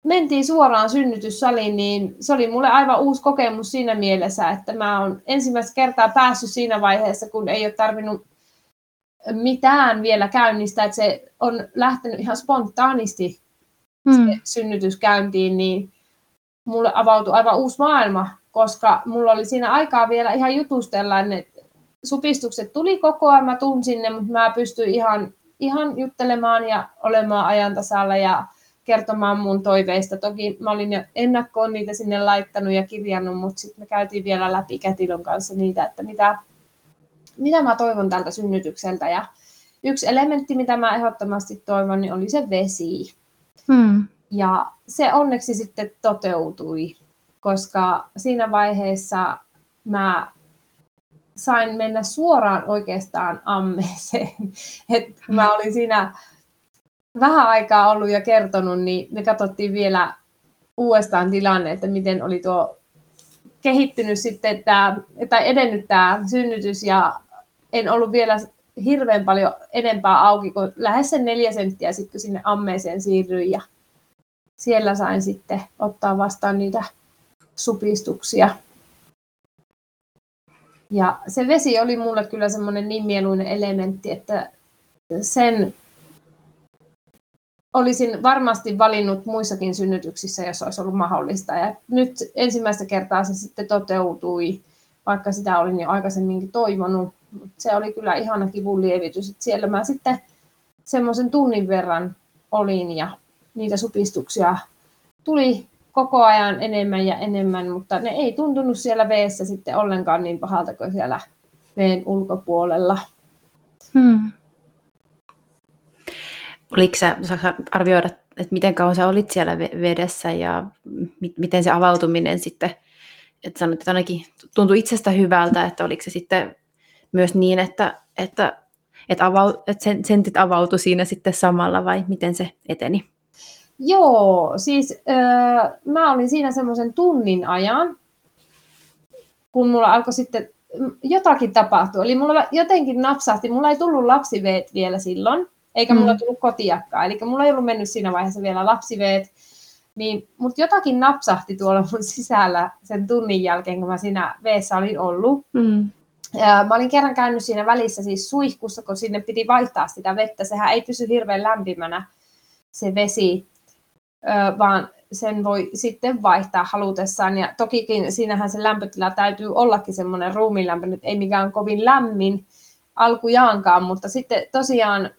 Speaker 2: mentiin suoraan synnytyssaliin, niin se oli mulle aivan uusi kokemus siinä mielessä, että mä oon ensimmäistä kertaa päässyt siinä vaiheessa, kun ei ole tarvinnut mitään vielä käynnistää, että se on lähtenyt ihan spontaanisti hmm. synnytys käyntiin, niin mulle avautui aivan uusi maailma, koska mulla oli siinä aikaa vielä ihan jutustella, että supistukset tuli koko ajan, mä tunsin ne, mutta mä pystyin ihan, ihan juttelemaan ja olemaan ajantasalla ja kertomaan mun toiveista. Toki mä olin jo ennakkoon niitä sinne laittanut ja kirjannut, mutta sitten me käytiin vielä läpi kätilön kanssa niitä, että mitä, mitä mä toivon tältä synnytykseltä. Ja yksi elementti, mitä mä ehdottomasti toivon, niin oli se vesi. Hmm. Ja se onneksi sitten toteutui, koska siinä vaiheessa mä sain mennä suoraan oikeastaan ammeeseen. Et mä olin siinä vähän aikaa ollut ja kertonut, niin me katsottiin vielä uudestaan tilanne, että miten oli tuo kehittynyt sitten tämä, tai edennyt tämä synnytys ja en ollut vielä hirveän paljon enempää auki kuin lähes sen neljä senttiä sitten kun sinne ammeeseen siirryin ja siellä sain sitten ottaa vastaan niitä supistuksia. Ja se vesi oli mulle kyllä semmoinen niin mieluinen elementti, että sen olisin varmasti valinnut muissakin synnytyksissä, jos olisi ollut mahdollista. Ja nyt ensimmäistä kertaa se sitten toteutui, vaikka sitä olin jo aikaisemminkin toivonut. Se oli kyllä ihana kivun lievitys. Että siellä mä sitten semmoisen tunnin verran olin ja niitä supistuksia tuli koko ajan enemmän ja enemmän, mutta ne ei tuntunut siellä veessä sitten ollenkaan niin pahalta kuin siellä veen ulkopuolella. Hmm.
Speaker 1: Oliko sä, arvioida, että miten kauan sä olit siellä vedessä ja miten se avautuminen sitten, että sanoit, että ainakin tuntui itsestä hyvältä, että oliko se sitten myös niin, että, että, että, avau, että sentit avautui siinä sitten samalla vai miten se eteni?
Speaker 2: Joo, siis äh, mä olin siinä semmoisen tunnin ajan, kun mulla alkoi sitten jotakin tapahtua. Eli mulla jotenkin napsahti, mulla ei tullut lapsiveet vielä silloin, eikä mulla mm. tullut kotiakkaa. Eli mulla ei ollut mennyt siinä vaiheessa vielä lapsiveet. Niin, mutta jotakin napsahti tuolla mun sisällä sen tunnin jälkeen, kun mä siinä veessä olin ollut. Mm. Ja mä olin kerran käynyt siinä välissä siis suihkussa, kun sinne piti vaihtaa sitä vettä. Sehän ei pysy hirveän lämpimänä se vesi vaan sen voi sitten vaihtaa halutessaan. Ja tokikin siinähän se lämpötila täytyy ollakin semmoinen ruumiinlämpö, että ei mikään kovin lämmin alkujaankaan, mutta sitten tosiaan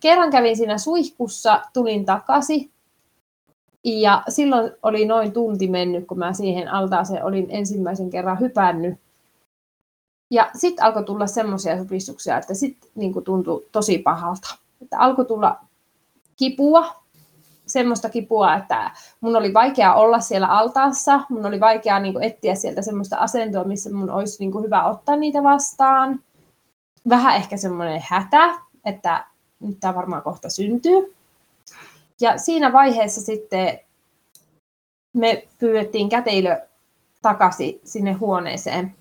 Speaker 2: kerran kävin siinä suihkussa, tulin takaisin ja silloin oli noin tunti mennyt, kun mä siihen altaaseen olin ensimmäisen kerran hypännyt. Ja sitten alkoi tulla semmoisia supistuksia, että sitten niin tuntui tosi pahalta. Että alkoi tulla kipua, semmoista kipua, että mun oli vaikea olla siellä altaassa, mun oli vaikea niin kuin, etsiä sieltä semmoista asentoa, missä mun olisi niin kuin, hyvä ottaa niitä vastaan. Vähän ehkä semmoinen hätä, että nyt tämä varmaan kohta syntyy. Ja siinä vaiheessa sitten me pyydettiin käteilö takaisin sinne huoneeseen.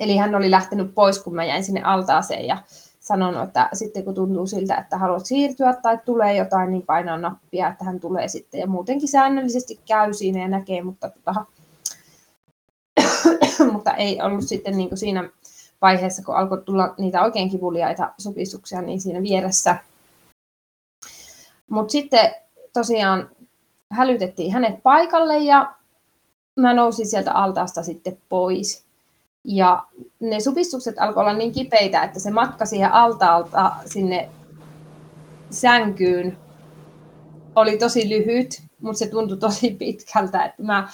Speaker 2: Eli hän oli lähtenyt pois, kun mä jäin sinne altaaseen ja sanonut, että sitten kun tuntuu siltä, että haluat siirtyä tai tulee jotain, niin painaa nappia, että hän tulee sitten. Ja muutenkin säännöllisesti käy siinä ja näkee, mutta, tota, mutta ei ollut sitten niin siinä vaiheessa, kun alkoi tulla niitä oikein kivuliaita supistuksia, niin siinä vieressä. Mutta sitten tosiaan hälytettiin hänet paikalle ja mä nousin sieltä altaasta sitten pois. Ja ne supistukset alkoi olla niin kipeitä, että se matka siihen altaalta sinne sänkyyn oli tosi lyhyt, mutta se tuntui tosi pitkältä, että mä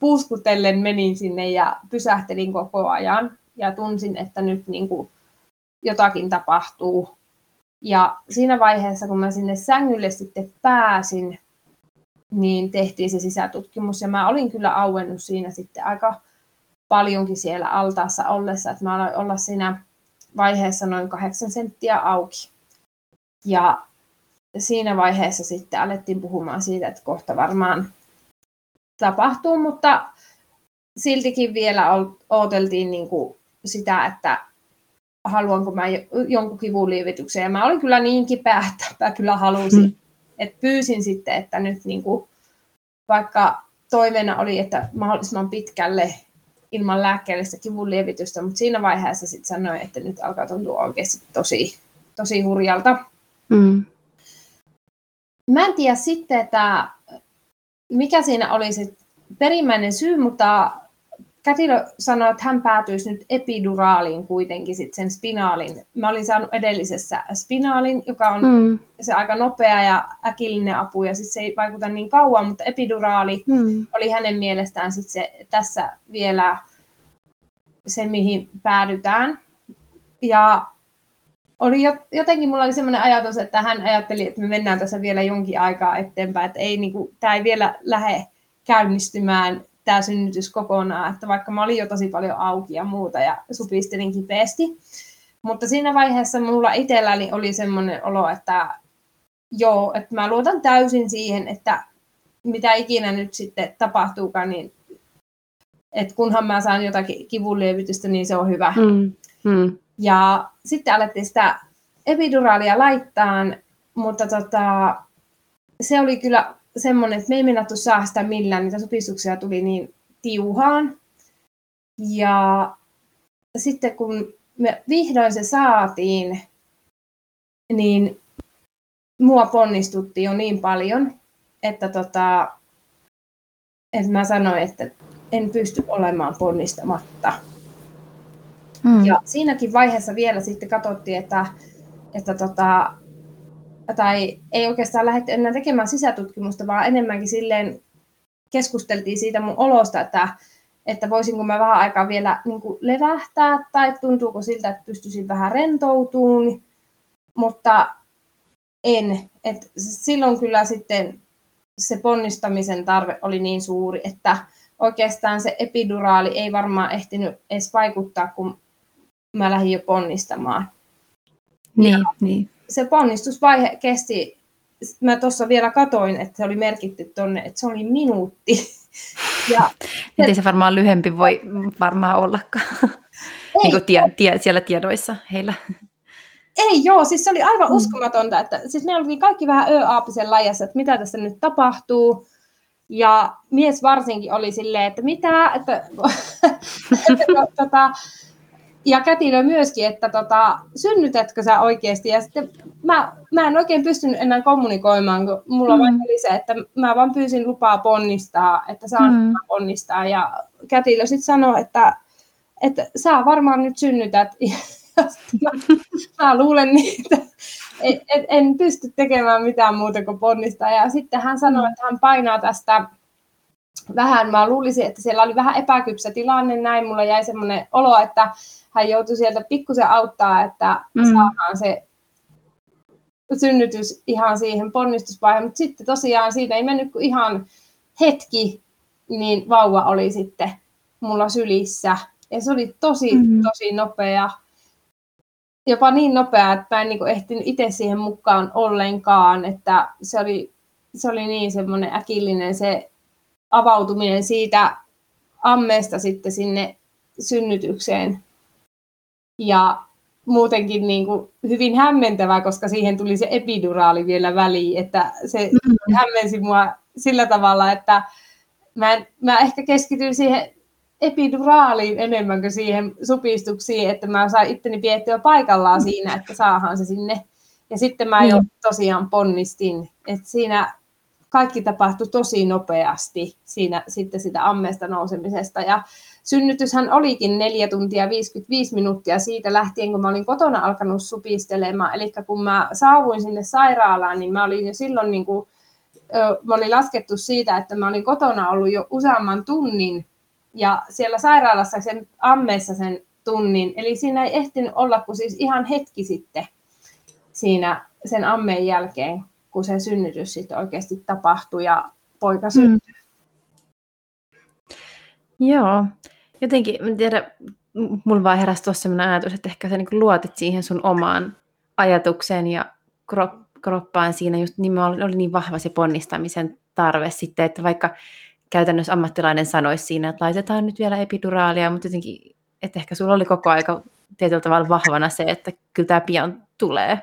Speaker 2: puuskutellen menin sinne ja pysähtelin koko ajan ja tunsin, että nyt niin kuin jotakin tapahtuu. Ja siinä vaiheessa, kun mä sinne sängylle sitten pääsin, niin tehtiin se sisätutkimus ja mä olin kyllä auennut siinä sitten aika paljonkin siellä altaassa ollessa, että mä aloin olla siinä vaiheessa noin kahdeksan senttiä auki. Ja siinä vaiheessa sitten alettiin puhumaan siitä, että kohta varmaan tapahtuu, mutta siltikin vielä odoteltiin niin kuin sitä, että haluanko mä jonkun kivun lievityksen. Ja mä olin kyllä niin kipeä, että mä kyllä halusin. Mm. että pyysin sitten, että nyt niin kuin, vaikka toiveena oli, että mahdollisimman pitkälle ilman lääkkeellistä kivun lievitystä, mutta siinä vaiheessa sitten sanoin, että nyt alkaa tuntua oikeasti tosi, tosi hurjalta. Mm. Mä en tiedä sitten, että mikä siinä oli se perimmäinen syy, mutta Kätilö sanoi, että hän päätyisi nyt epiduraaliin kuitenkin sit sen spinaalin. Mä olin saanut edellisessä spinaalin, joka on mm. se aika nopea ja äkillinen apu ja sit se ei vaikuta niin kauan, mutta epiduraali mm. oli hänen mielestään sit se tässä vielä se, mihin päädytään. Ja oli jotenkin mulla oli sellainen ajatus, että hän ajatteli, että me mennään tässä vielä jonkin aikaa eteenpäin, että ei, niin kuin, tämä ei vielä lähde käynnistymään tämä synnytys kokonaan, että vaikka mä olin jo tosi paljon auki ja muuta ja supistelin kipeästi. Mutta siinä vaiheessa mulla itselläni oli semmoinen olo, että joo, että mä luotan täysin siihen, että mitä ikinä nyt sitten tapahtuukaan, niin et kunhan mä saan jotakin kivunlievitystä, niin se on hyvä. Mm. Mm. Ja sitten alettiin sitä epiduraalia laittaa, mutta tota, se oli kyllä semmoinen, että me ei mennätty saa sitä millään, niitä supistuksia tuli niin tiuhaan. Ja sitten kun me vihdoin se saatiin, niin mua ponnistutti jo niin paljon, että, tota, että mä sanoin, että en pysty olemaan ponnistamatta. Mm. Ja siinäkin vaiheessa vielä sitten katsottiin, että, että tota, tai ei oikeastaan lähdetty enää tekemään sisätutkimusta, vaan enemmänkin silleen keskusteltiin siitä mun olosta, että, että voisinko mä vähän aikaa vielä niin kuin levähtää tai tuntuuko siltä, että pystyisin vähän rentoutumaan, mutta en. Et silloin kyllä sitten se ponnistamisen tarve oli niin suuri, että oikeastaan se epiduraali ei varmaan ehtinyt edes vaikuttaa, kun mä lähdin jo ponnistamaan.
Speaker 1: Niin, ja niin.
Speaker 2: Se ponnistusvaihe kesti, mä tuossa vielä katoin, että se oli merkitty tuonne, että se oli minuutti.
Speaker 1: Ja, ei se varmaan lyhempi voi varmaan ollakaan. niin kuin tie, tie, siellä tiedoissa heillä.
Speaker 2: Ei joo, siis se oli aivan mm. uskomatonta, että siis me oltiin kaikki vähän ö-aapisen lajassa, että mitä tässä nyt tapahtuu. Ja mies varsinkin oli silleen, että mitä, että, että tota, ja kätilö myöskin, että tota, synnytätkö sä oikeasti? Ja sitten mä, mä en oikein pystynyt enää kommunikoimaan, kun mulla mm. vain oli se, että mä vaan pyysin lupaa ponnistaa, että saan mm. ponnistaa. Ja kätilö sitten sanoi, että, että sä varmaan nyt synnytät. mä, mä luulen niitä. En, en, en pysty tekemään mitään muuta kuin ponnistaa. Ja sitten hän sanoi, että hän painaa tästä vähän, mä luulisin, että siellä oli vähän epäkypsä tilanne näin, mulla jäi semmoinen olo, että hän joutui sieltä pikkusen auttaa, että mm. saadaan se synnytys ihan siihen ponnistusvaiheeseen, mutta sitten tosiaan siitä ei mennyt kuin ihan hetki, niin vauva oli sitten mulla sylissä. Ja se oli tosi, mm. tosi nopea. Jopa niin nopea, että mä en niin ehtinyt itse siihen mukaan ollenkaan, että se oli, se oli niin semmoinen äkillinen se avautuminen siitä ammeesta sitten sinne synnytykseen. Ja muutenkin niin kuin hyvin hämmentävää, koska siihen tuli se epiduraali vielä väliin, että se mm-hmm. hämmensi mua sillä tavalla, että mä, en, mä ehkä keskityin siihen epiduraaliin enemmän kuin siihen supistuksiin, että mä sain itteni piettyä paikallaan siinä, että saahan se sinne. Ja sitten mä jo mm. tosiaan ponnistin, että siinä kaikki tapahtui tosi nopeasti siinä sitten sitä ammeesta nousemisesta. Ja synnytyshän olikin 4 tuntia 55 minuuttia siitä lähtien, kun mä olin kotona alkanut supistelemaan. Eli kun mä saavuin sinne sairaalaan, niin mä olin jo silloin, niin kuin, mä olin laskettu siitä, että mä olin kotona ollut jo useamman tunnin ja siellä sairaalassa sen ammeessa sen tunnin. Eli siinä ei ehtinyt olla kuin siis ihan hetki sitten siinä sen ammeen jälkeen, kun se synnytys sitten oikeasti tapahtui ja poika syntyi. Mm.
Speaker 1: Joo, jotenkin, en tiedä, mulla vaan heräsi tuossa sellainen ajatus, että ehkä sä niin luotit siihen sun omaan ajatukseen ja kroppaan siinä just niin oli niin vahva se ponnistamisen tarve sitten, että vaikka käytännössä ammattilainen sanoisi siinä, että laitetaan nyt vielä epiduraalia, mutta jotenkin, että ehkä sulla oli koko aika tietyllä tavalla vahvana se, että kyllä tämä pian tulee.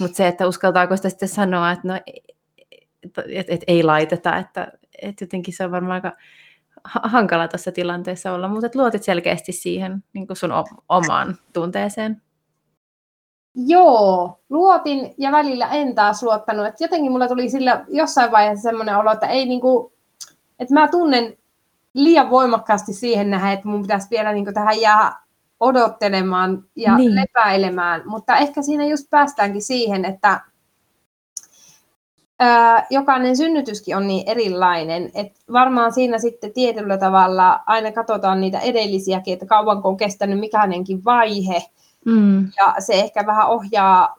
Speaker 1: Mutta se, että uskaltaako sitä sitten sanoa, että no, et, et, et ei laiteta, että et jotenkin se on varmaan aika hankala tässä tilanteessa olla, mutta luotit selkeästi siihen niin kuin sun omaan tunteeseen.
Speaker 2: Joo, luotin ja välillä en taas luottanut. Et jotenkin mulla tuli sillä jossain vaiheessa semmoinen olo, että ei niinku, että mä tunnen liian voimakkaasti siihen nähdä, että mun pitäisi vielä niinku tähän jää odottelemaan ja niin. lepäilemään. Mutta ehkä siinä just päästäänkin siihen, että jokainen synnytyskin on niin erilainen, että varmaan siinä sitten tietyllä tavalla aina katsotaan niitä edellisiäkin, että kauanko on kestänyt mikänenkin vaihe, mm. ja se ehkä vähän ohjaa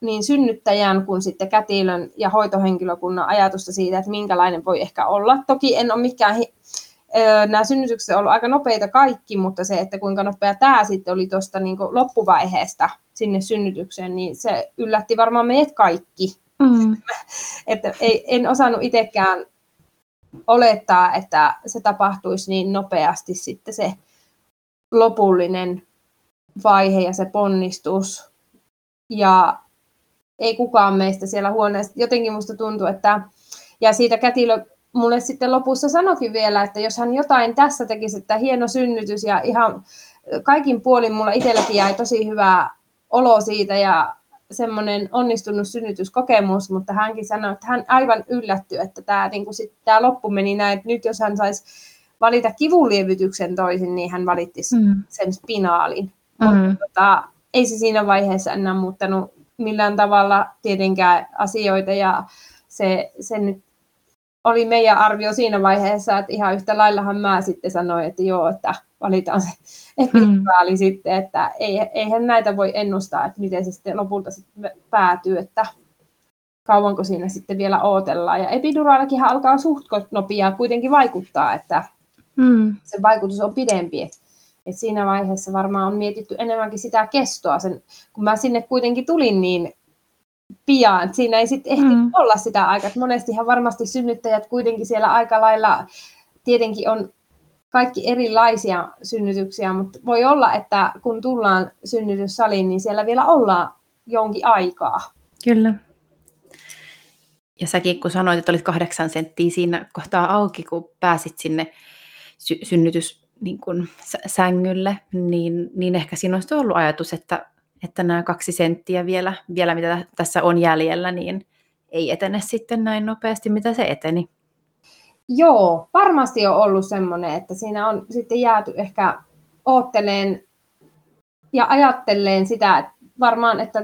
Speaker 2: niin synnyttäjän kuin sitten kätilön ja hoitohenkilökunnan ajatusta siitä, että minkälainen voi ehkä olla. Toki en ole mikään, nämä synnytykset ovat aika nopeita kaikki, mutta se, että kuinka nopea tämä sitten oli tuosta niin loppuvaiheesta sinne synnytykseen, niin se yllätti varmaan meidät kaikki. Mm. että ei, en osannut itsekään olettaa, että se tapahtuisi niin nopeasti sitten se lopullinen vaihe ja se ponnistus. Ja ei kukaan meistä siellä huoneessa. Jotenkin musta tuntuu, että ja siitä kätilö mulle sitten lopussa sanokin vielä, että jos hän jotain tässä tekisi, että hieno synnytys ja ihan kaikin puolin mulla itselläkin jäi tosi hyvä olo siitä ja semmoinen onnistunut synnytyskokemus, mutta hänkin sanoi, että hän aivan yllättyi, että tämä, niin sit, tämä loppu meni näin, että nyt jos hän saisi valita kivunlievityksen toisin, niin hän valitti mm. sen spinaalin. Mm. Mutta tota, ei se siinä vaiheessa enää muuttanut millään tavalla tietenkään asioita ja se, se nyt oli meidän arvio siinä vaiheessa, että ihan yhtä laillahan mä sitten sanoin, että joo, että valitaan se epiduraali mm. sitten, että ei, eihän näitä voi ennustaa, että miten se sitten lopulta sitten päätyy, että kauanko siinä sitten vielä odotellaan. Ja epiduraalikin alkaa suht nopeaa kuitenkin vaikuttaa, että mm. se vaikutus on pidempi. Et siinä vaiheessa varmaan on mietitty enemmänkin sitä kestoa. Sen, kun mä sinne kuitenkin tulin niin pian. Siinä ei sitten ehti mm. olla sitä aikaa. Monestihan varmasti synnyttäjät kuitenkin siellä aika lailla, tietenkin on kaikki erilaisia synnytyksiä, mutta voi olla, että kun tullaan synnytyssaliin, niin siellä vielä ollaan jonkin aikaa.
Speaker 1: Kyllä. Ja säkin kun sanoit, että olit kahdeksan senttiä siinä kohtaa auki, kun pääsit sinne sy- synnytys niin kun sängylle, niin, niin ehkä siinä olisi ollut ajatus, että että nämä kaksi senttiä vielä, vielä mitä tässä on jäljellä, niin ei etene sitten näin nopeasti, mitä se eteni.
Speaker 2: Joo, varmasti on ollut semmoinen, että siinä on sitten jääty ehkä ootteleen ja ajatteleen sitä, että varmaan, että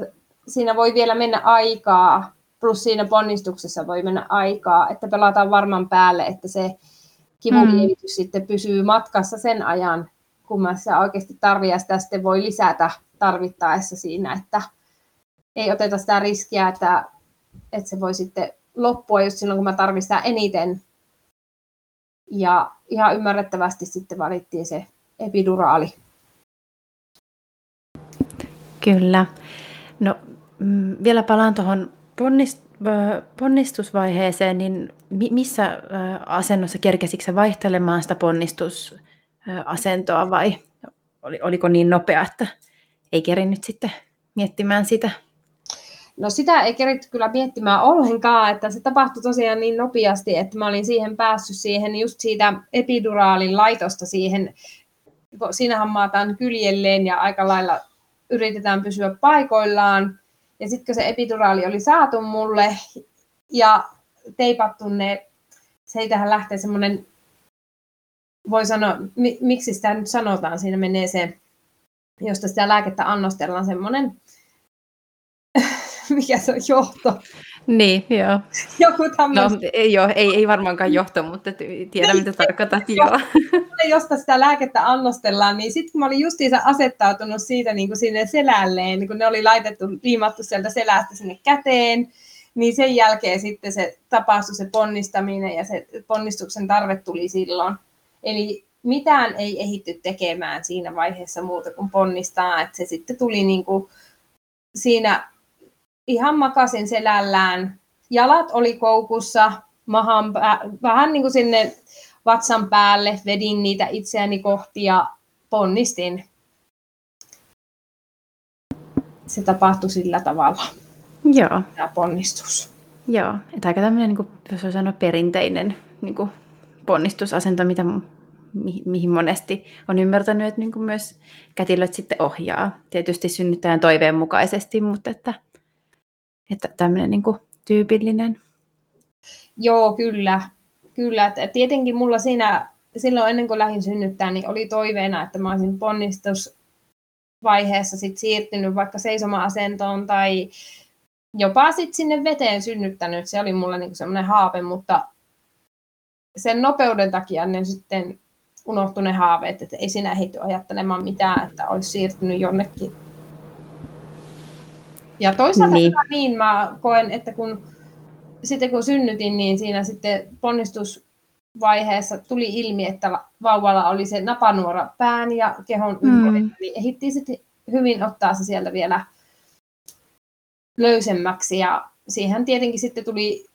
Speaker 2: siinä voi vielä mennä aikaa, plus siinä ponnistuksessa voi mennä aikaa, että pelataan varman päälle, että se kivunlievitys mm. sitten pysyy matkassa sen ajan, kun mä sitä oikeasti tarvii, ja sitä sitten voi lisätä tarvittaessa siinä, että ei oteta sitä riskiä, että, että se voi sitten loppua just silloin, kun mä tarvitsen eniten. Ja ihan ymmärrettävästi sitten valittiin se epiduraali.
Speaker 1: Kyllä. No mm, vielä palaan tuohon ponnist, ponnistusvaiheeseen, niin missä asennossa kerkesikö vaihtelemaan sitä ponnistusasentoa vai oliko niin nopea, että ei kerinnyt sitten miettimään sitä?
Speaker 2: No sitä ei keritty kyllä miettimään ollenkaan, että se tapahtui tosiaan niin nopeasti, että mä olin siihen päässyt siihen just siitä epiduraalin laitosta siihen, siinähän maataan kyljelleen ja aika lailla yritetään pysyä paikoillaan. Ja sitten kun se epiduraali oli saatu mulle ja teipattu ne, seitähän lähtee semmoinen, voi sanoa, miksi sitä nyt sanotaan, siinä menee se josta sitä lääkettä annostellaan semmoinen, mikä se on, johto.
Speaker 1: Niin, joo.
Speaker 2: Joku tämmöinen.
Speaker 1: No, ei, joo, ei, ei varmaankaan johto, mutta tiedän, mitä tarkoitat. Joo.
Speaker 2: Josta sitä lääkettä annostellaan, niin sitten kun mä olin justiinsa asettautunut siitä niin kuin sinne selälleen, niin kun ne oli laitettu, liimattu sieltä selästä sinne käteen, niin sen jälkeen sitten se tapahtui se ponnistaminen ja se ponnistuksen tarve tuli silloin. Eli mitään ei ehitty tekemään siinä vaiheessa muuta kuin ponnistaa, että se sitten tuli niin kuin siinä ihan makasin selällään, jalat oli koukussa, mahan pää, vähän niin kuin sinne vatsan päälle, vedin niitä itseäni kohti ja ponnistin. Se tapahtui sillä tavalla.
Speaker 1: Joo.
Speaker 2: Tämä ponnistus.
Speaker 1: Joo, että aika tämmöinen, niin kuin, jos sanoa, perinteinen niin kuin ponnistusasento, mitä mi- mihin monesti on ymmärtänyt, että niin kuin myös kätilöt sitten ohjaa. Tietysti synnyttäjän toiveen mukaisesti, mutta että, että tämmöinen niin kuin tyypillinen.
Speaker 2: Joo, kyllä. Kyllä. Tietenkin mulla siinä silloin ennen kuin lähdin synnyttää, niin oli toiveena, että mä olisin ponnistusvaiheessa sit siirtynyt vaikka seisoma-asentoon tai jopa sit sinne veteen synnyttänyt. Se oli mulla niin semmoinen haape, mutta sen nopeuden takia ne sitten unohtu ne haaveet, että ei sinä ehditty ajattelemaan mitään, että olisi siirtynyt jonnekin. Ja toisaalta niin. niin mä koen, että kun sitten kun synnytin, niin siinä sitten ponnistusvaiheessa tuli ilmi, että vauvalla oli se napanuora pään ja kehon ympärillä, mm. niin ehdittiin sitten hyvin ottaa se sieltä vielä löysemmäksi ja siihen tietenkin sitten tuli,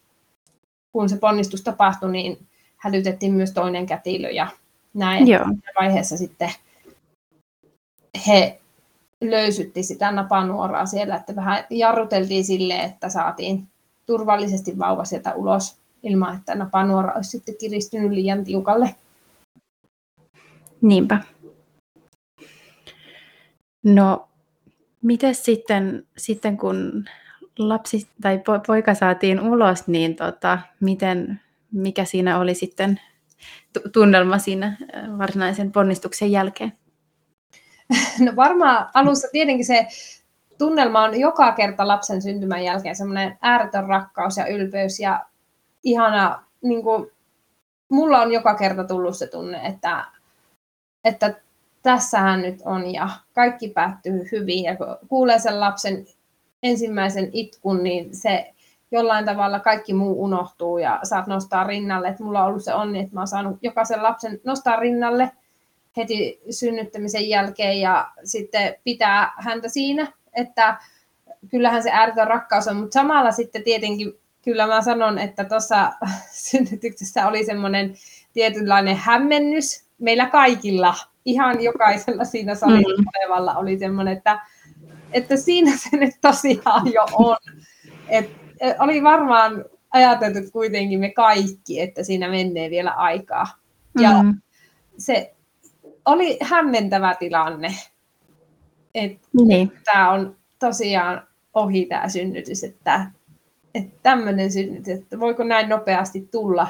Speaker 2: kun se ponnistus tapahtui, niin hälytettiin myös toinen kätilö ja näin.
Speaker 1: Joo.
Speaker 2: vaiheessa sitten he löysytti sitä napanuoraa siellä, että vähän jarruteltiin sille, että saatiin turvallisesti vauva sieltä ulos ilman, että napanuora olisi sitten kiristynyt liian tiukalle.
Speaker 1: Niinpä. No, miten sitten, sitten kun lapsi tai poika saatiin ulos, niin tota, miten, mikä siinä oli sitten tunnelma siinä varsinaisen ponnistuksen jälkeen?
Speaker 2: No varmaan alussa tietenkin se tunnelma on joka kerta lapsen syntymän jälkeen semmoinen ääretön rakkaus ja ylpeys ja ihana, niin kuin, mulla on joka kerta tullut se tunne, että, että tässähän nyt on ja kaikki päättyy hyvin ja kun kuulee sen lapsen ensimmäisen itkun, niin se jollain tavalla kaikki muu unohtuu ja saat nostaa rinnalle. Et mulla on ollut se onni, että mä oon saanut jokaisen lapsen nostaa rinnalle heti synnyttämisen jälkeen ja sitten pitää häntä siinä, että kyllähän se ääretön rakkaus on, mutta samalla sitten tietenkin kyllä mä sanon, että tuossa synnytyksessä oli semmoinen tietynlainen hämmennys meillä kaikilla, ihan jokaisella siinä salilla mm. olevalla oli semmoinen, että, että siinä se nyt tosiaan jo on. Et, et oli varmaan ajateltu kuitenkin me kaikki, että siinä menee vielä aikaa. Ja mm. se oli hämmentävä tilanne, että niin. tämä on tosiaan ohi tämä synnytys, että, että tämmöinen synnytys, että voiko näin nopeasti tulla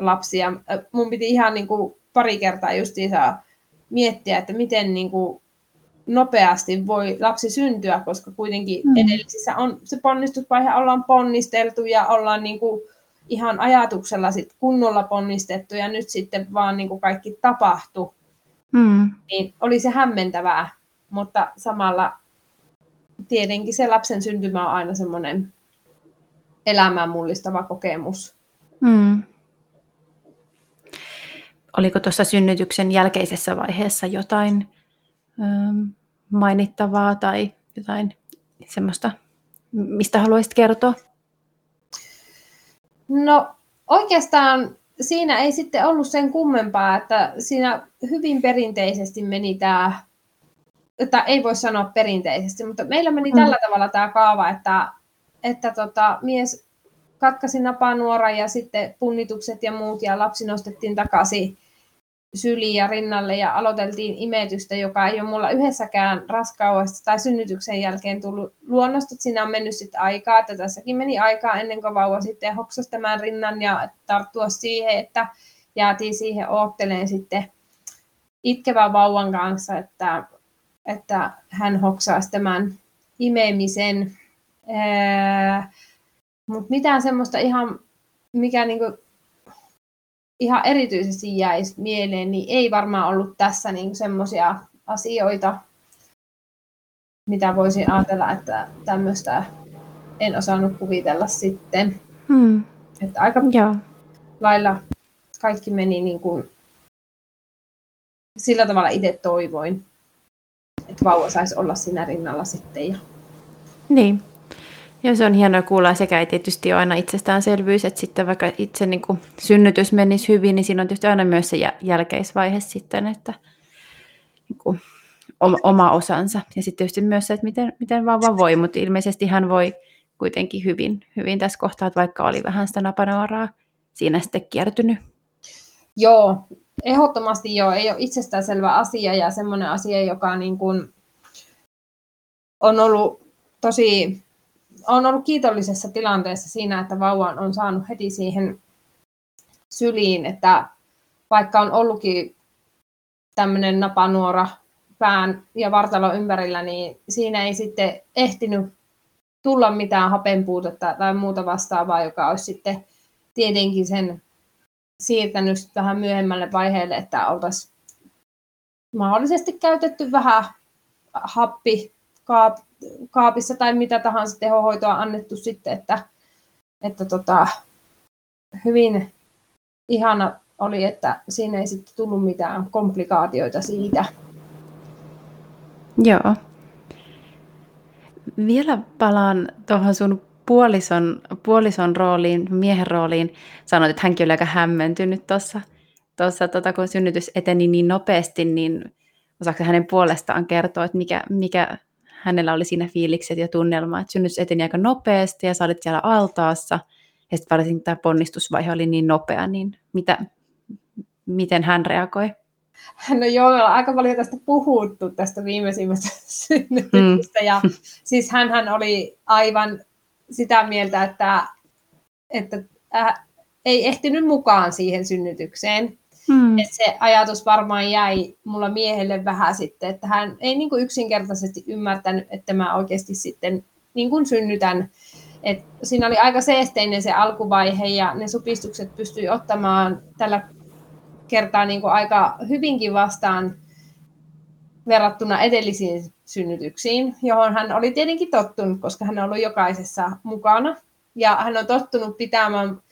Speaker 2: lapsia. Mun piti ihan niin kuin pari kertaa justiinsa miettiä, että miten niin kuin nopeasti voi lapsi syntyä, koska kuitenkin mm. edellisissä on se ponnistusvaihe, ollaan ponnisteltu ja ollaan niin kuin ihan ajatuksella sit kunnolla ponnistettu ja nyt sitten vaan niin kuin kaikki tapahtui. Mm. Niin oli se hämmentävää, mutta samalla tietenkin se lapsen syntymä on aina semmoinen elämään mullistava kokemus. Mm.
Speaker 1: Oliko tuossa synnytyksen jälkeisessä vaiheessa jotain ähm, mainittavaa tai jotain semmoista, mistä haluaisit kertoa?
Speaker 2: No oikeastaan siinä ei sitten ollut sen kummempaa, että siinä hyvin perinteisesti meni tämä, että ei voi sanoa perinteisesti, mutta meillä meni mm. tällä tavalla tämä kaava, että, että tota, mies katkaisi napanuora ja sitten punnitukset ja muut ja lapsi nostettiin takaisin syliin ja rinnalle ja aloiteltiin imetystä, joka ei ole mulla yhdessäkään raskaudesta tai synnytyksen jälkeen tullut luonnosta. Siinä on mennyt sitten aikaa, että tässäkin meni aikaa ennen kuin vauva sitten hoksasi tämän rinnan ja tarttua siihen, että jäätiin siihen ootteleen sitten itkevän vauvan kanssa, että, että hän hoksaisi tämän imemisen. Mutta mitään semmoista ihan, mikä niinku ihan erityisesti jäisi mieleen, niin ei varmaan ollut tässä niin semmoisia asioita, mitä voisin ajatella, että tämmöistä en osannut kuvitella sitten. Hmm. Että aika Joo. lailla kaikki meni niin kuin sillä tavalla itse toivoin, että vauva saisi olla siinä rinnalla sitten. Ja...
Speaker 1: Niin. Joo, se on hienoa kuulla. Sekä ei tietysti ole aina itsestäänselvyys, että sitten vaikka itse niin kuin synnytys menisi hyvin, niin siinä on tietysti aina myös se jälkeisvaihe sitten, että niin kuin oma osansa. Ja sitten tietysti myös se, että miten, miten vauva voi, mutta ilmeisesti hän voi kuitenkin hyvin, hyvin tässä kohtaa, että vaikka oli vähän sitä napanuoraa siinä sitten kiertynyt.
Speaker 2: Joo, ehdottomasti joo. Ei ole itsestäänselvä asia ja semmoinen asia, joka niin kuin on ollut tosi olen ollut kiitollisessa tilanteessa siinä, että vauva on saanut heti siihen syliin, että vaikka on ollutkin tämmöinen napanuora pään ja vartalon ympärillä, niin siinä ei sitten ehtinyt tulla mitään hapenpuutetta tai muuta vastaavaa, joka olisi sitten tietenkin sen siirtänyt vähän myöhemmälle vaiheelle, että oltaisiin mahdollisesti käytetty vähän happi kaapissa tai mitä tahansa tehohoitoa annettu sitten, että, että tota, hyvin ihana oli, että siinä ei sitten tullut mitään komplikaatioita siitä.
Speaker 1: Joo. Vielä palaan tuohon sun puolison, puolison rooliin, miehen rooliin, sanoit, että hänkin oli aika hämmentynyt tuossa, tuossa tota, kun synnytys eteni niin nopeasti, niin osaako hänen puolestaan kertoa, että mikä, mikä hänellä oli siinä fiilikset ja tunnelma, että synnytys eteni aika nopeasti ja sä olit siellä altaassa, ja sitten varsinkin tämä ponnistusvaihe oli niin nopea, niin mitä, miten hän reagoi?
Speaker 2: No joo, me ollaan aika paljon tästä puhuttu, tästä viimeisimmästä synnytyksestä. Mm. Ja siis hän oli aivan sitä mieltä, että, että äh, ei ehtinyt mukaan siihen synnytykseen. Mm. Et se ajatus varmaan jäi mulla miehelle vähän sitten, että hän ei niin kuin yksinkertaisesti ymmärtänyt, että mä oikeasti sitten niin synnytän. Et siinä oli aika seesteinen se alkuvaihe ja ne supistukset pystyi ottamaan tällä kertaa niin kuin aika hyvinkin vastaan verrattuna edellisiin synnytyksiin, johon hän oli tietenkin tottunut, koska hän on ollut jokaisessa mukana. Ja hän on tottunut pitämään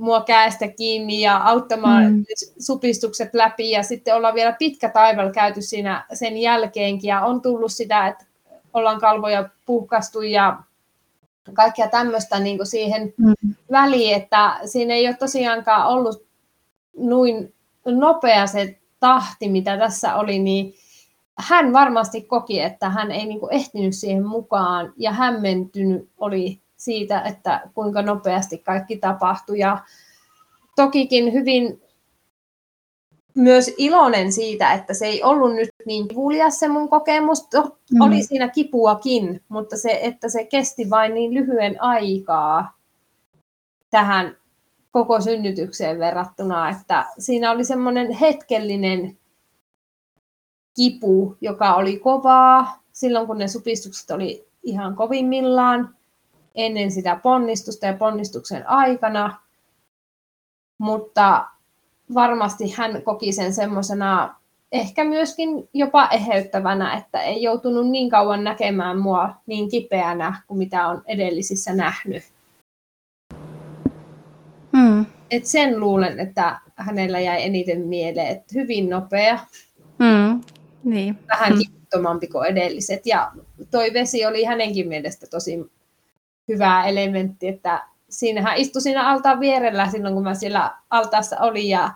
Speaker 2: mua käestä kiinni ja auttamaan mm. supistukset läpi. Ja sitten ollaan vielä pitkä taival käyty siinä sen jälkeenkin. Ja on tullut sitä, että ollaan kalvoja puhkastu ja kaikkea tämmöistä niin siihen mm. väliin, että siinä ei ole tosiaankaan ollut noin nopea se tahti, mitä tässä oli, niin hän varmasti koki, että hän ei niin kuin ehtinyt siihen mukaan ja hämmentynyt oli siitä, että kuinka nopeasti kaikki tapahtui. Ja tokikin hyvin myös iloinen siitä, että se ei ollut nyt niin kivulias se mun kokemus. Mm. Oli siinä kipuakin, mutta se, että se kesti vain niin lyhyen aikaa tähän koko synnytykseen verrattuna, että siinä oli semmoinen hetkellinen kipu, joka oli kovaa silloin, kun ne supistukset oli ihan kovimmillaan ennen sitä ponnistusta ja ponnistuksen aikana, mutta varmasti hän koki sen semmoisena ehkä myöskin jopa eheyttävänä, että ei joutunut niin kauan näkemään mua niin kipeänä kuin mitä on edellisissä nähnyt. Mm. Et sen luulen, että hänellä jäi eniten mieleen, että hyvin nopea.
Speaker 1: Mm. Niin.
Speaker 2: Vähän kiputtomampi kuin edelliset. Ja toi vesi oli hänenkin mielestä tosi hyvä elementti, että siinähän istui siinä altaan vierellä silloin, kun mä siellä altaassa olin ja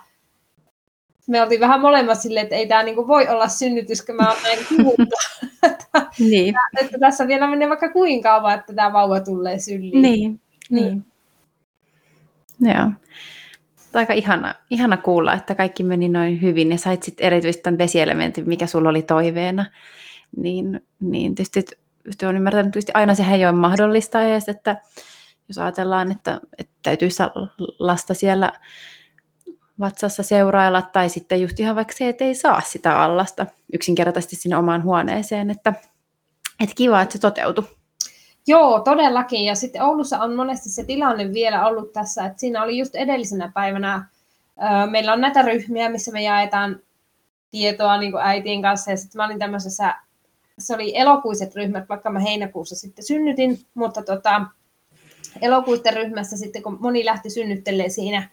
Speaker 2: me oltiin vähän molemmat silleen, että ei tämä niinku voi olla synnytys, kun mä oon näin niin. että tässä vielä menee vaikka kuinka kauan, että tämä vauva tulee syliin.
Speaker 1: Niin, niin. niin. Joo. Aika ihana, ihana kuulla, että kaikki meni noin hyvin ja sait sitten erityisesti tämän vesielementin, mikä sulla oli toiveena. Niin, niin tietysti, tietysti olen ymmärtänyt, että aina sehän ei ole mahdollista edes, että jos ajatellaan, että, että täytyisi lasta siellä vatsassa seurailla, tai sitten just ihan vaikka se, että ei saa sitä allasta yksinkertaisesti sinne omaan huoneeseen, että, että kiva, että se toteutui.
Speaker 2: Joo, todellakin. Ja sitten Oulussa on monesti se tilanne vielä ollut tässä, että siinä oli just edellisenä päivänä, meillä on näitä ryhmiä, missä me jaetaan tietoa niin kuin äitien kanssa, ja sitten mä olin tämmöisessä, se oli elokuiset ryhmät, vaikka mä heinäkuussa sitten synnytin, mutta tota, elokuisten ryhmässä sitten, kun moni lähti synnyttelemään siinä,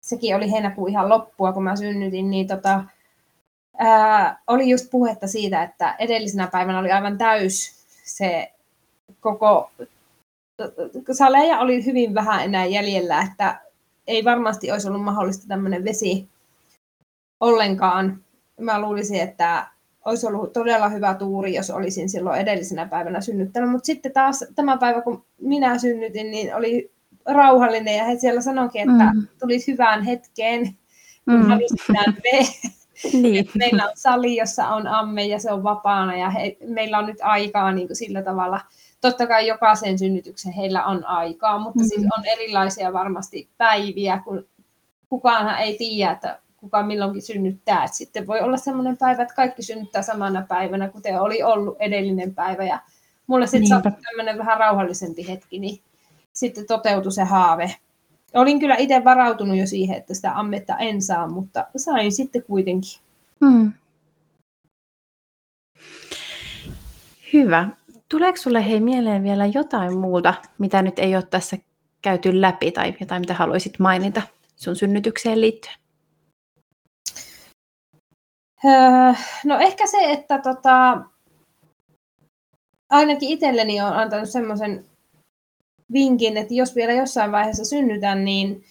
Speaker 2: sekin oli heinäkuun ihan loppua, kun mä synnytin, niin tota, ää, oli just puhetta siitä, että edellisenä päivänä oli aivan täys se koko saleja oli hyvin vähän enää jäljellä, että ei varmasti olisi ollut mahdollista tämmöinen vesi ollenkaan. Mä luulisin, että olisi ollut todella hyvä tuuri, jos olisin silloin edellisenä päivänä synnyttänyt. Mutta sitten taas tämä päivä, kun minä synnytin, niin oli rauhallinen ja he siellä sanoikin, että mm. tulit hyvään hetkeen, kun mm. niin. Meillä on sali, jossa on amme ja se on vapaana ja he, meillä on nyt aikaa niin kuin sillä tavalla – totta kai jokaisen synnytyksen heillä on aikaa, mutta mm-hmm. siis on erilaisia varmasti päiviä, kun kukaanhan ei tiedä, että kuka milloinkin synnyttää. Et sitten voi olla sellainen päivä, että kaikki synnyttää samana päivänä, kuten oli ollut edellinen päivä. Ja mulle sitten sattui tämmöinen vähän rauhallisempi hetki, niin sitten toteutui se haave. Olin kyllä itse varautunut jo siihen, että sitä ammetta en saa, mutta sain sitten kuitenkin. Hmm.
Speaker 1: Hyvä. Tuleeko sinulle hei mieleen vielä jotain muuta, mitä nyt ei ole tässä käyty läpi tai jotain, mitä haluaisit mainita sun synnytykseen liittyen?
Speaker 2: Öö, no ehkä se, että tota, ainakin itselleni on antanut semmoisen vinkin, että jos vielä jossain vaiheessa synnytän, niin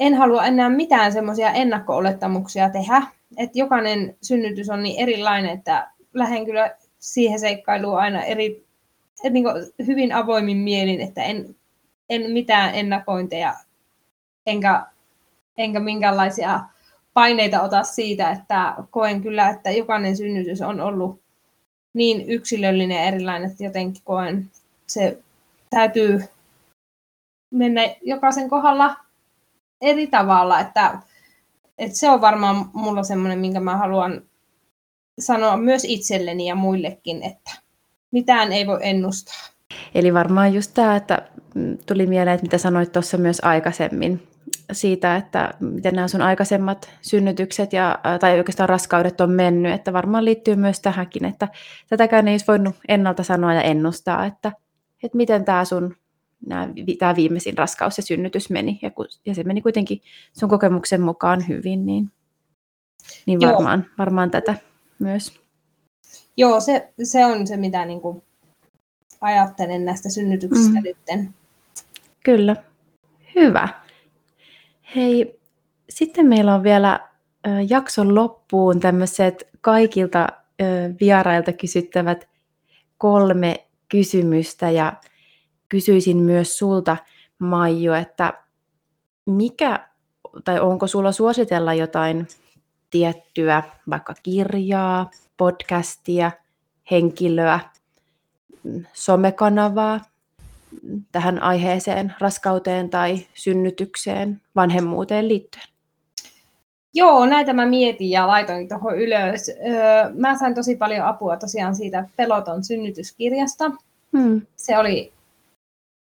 Speaker 2: en halua enää mitään semmoisia ennakko-olettamuksia tehdä. Että jokainen synnytys on niin erilainen, että lähden kyllä siihen seikkailuun aina eri, niin hyvin avoimin mielin, että en, en mitään ennakointeja enkä, enkä minkäänlaisia paineita ota siitä, että koen kyllä, että jokainen synnytys on ollut niin yksilöllinen ja erilainen, että jotenkin koen, se täytyy mennä jokaisen kohdalla eri tavalla, että, että se on varmaan mulla semmoinen, minkä mä haluan sanoa myös itselleni ja muillekin, että mitään ei voi ennustaa.
Speaker 1: Eli varmaan just tämä, että tuli mieleen, että mitä sanoit tuossa myös aikaisemmin, siitä, että miten nämä sun aikaisemmat synnytykset ja, tai oikeastaan raskaudet on mennyt, että varmaan liittyy myös tähänkin, että tätäkään ei olisi voinut ennalta sanoa ja ennustaa, että, että miten tämä sun nämä, tämä viimeisin raskaus ja synnytys meni, ja, ja se meni kuitenkin sun kokemuksen mukaan hyvin, niin, niin varmaan, varmaan tätä myös.
Speaker 2: Joo, se, se on se, mitä niin kuin ajattelen näistä synnytyksistä mm. nytten.
Speaker 1: Kyllä. Hyvä. Hei, sitten meillä on vielä jakson loppuun tämmöiset kaikilta vierailta kysyttävät kolme kysymystä. Ja kysyisin myös sulta, Maiju, että mikä tai onko sulla suositella jotain tiettyä vaikka kirjaa, podcastia, henkilöä, somekanavaa, tähän aiheeseen, raskauteen tai synnytykseen, vanhemmuuteen liittyen?
Speaker 2: Joo, näitä mä mietin ja laitoin tuohon ylös. Mä sain tosi paljon apua tosiaan siitä Peloton synnytyskirjasta. Hmm. Se oli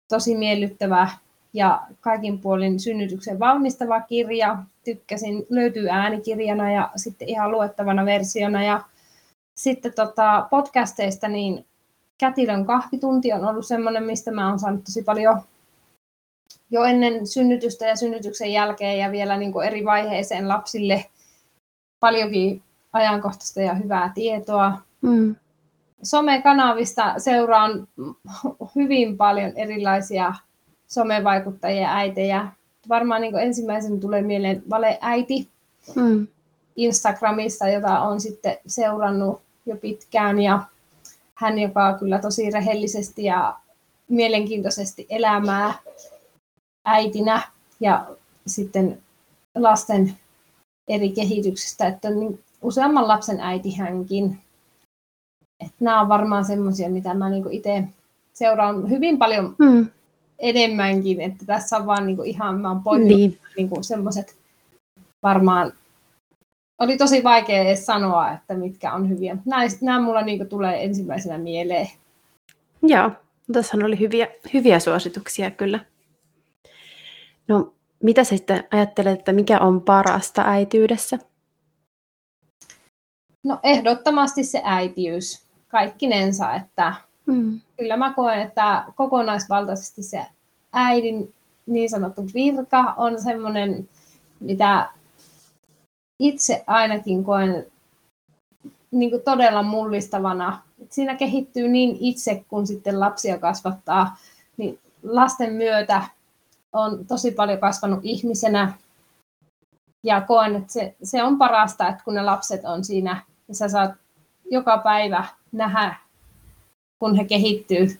Speaker 2: tosi miellyttävä ja kaikin puolin synnytyksen valmistava kirja. Tykkäsin, löytyy äänikirjana ja sitten ihan luettavana versiona. Ja sitten tota, podcasteista, niin kätilön kahvitunti on ollut semmoinen, mistä mä oon saanut tosi paljon jo ennen synnytystä ja synnytyksen jälkeen ja vielä niin kuin eri vaiheeseen lapsille paljonkin ajankohtaista ja hyvää tietoa. Mm. Somekanavista seuraan hyvin paljon erilaisia somevaikuttajia, äitejä. Varmaan niin ensimmäisen tulee mieleen valeäiti mm. Instagramissa, jota on sitten seurannut jo pitkään. Ja hän, joka kyllä tosi rehellisesti ja mielenkiintoisesti elämää äitinä ja sitten lasten eri kehityksestä, että niin useamman lapsen äiti hänkin. Että nämä on varmaan semmoisia, mitä mä niinku itse seuraan hyvin paljon hmm. enemmänkin, että tässä on vaan niinku ihan, mä oon niin. niinku semmoiset varmaan oli tosi vaikea edes sanoa, että mitkä on hyviä. Nämä, nämä mulla niin tulee ensimmäisenä mieleen.
Speaker 1: Joo, tässä oli hyviä, hyviä suosituksia kyllä. No, mitä sitten ajattelet, että mikä on parasta äityydessä?
Speaker 2: No ehdottomasti se äitiys, kaikkinensa, että mm. kyllä mä koen, että kokonaisvaltaisesti se äidin niin sanottu virka on semmoinen, mitä itse ainakin koen niin kuin todella mullistavana. Siinä kehittyy niin itse, kun sitten lapsia kasvattaa, niin lasten myötä on tosi paljon kasvanut ihmisenä. Ja koen, että se, se on parasta, että kun ne lapset on siinä, ja sä saat joka päivä nähdä, kun he kehittyy,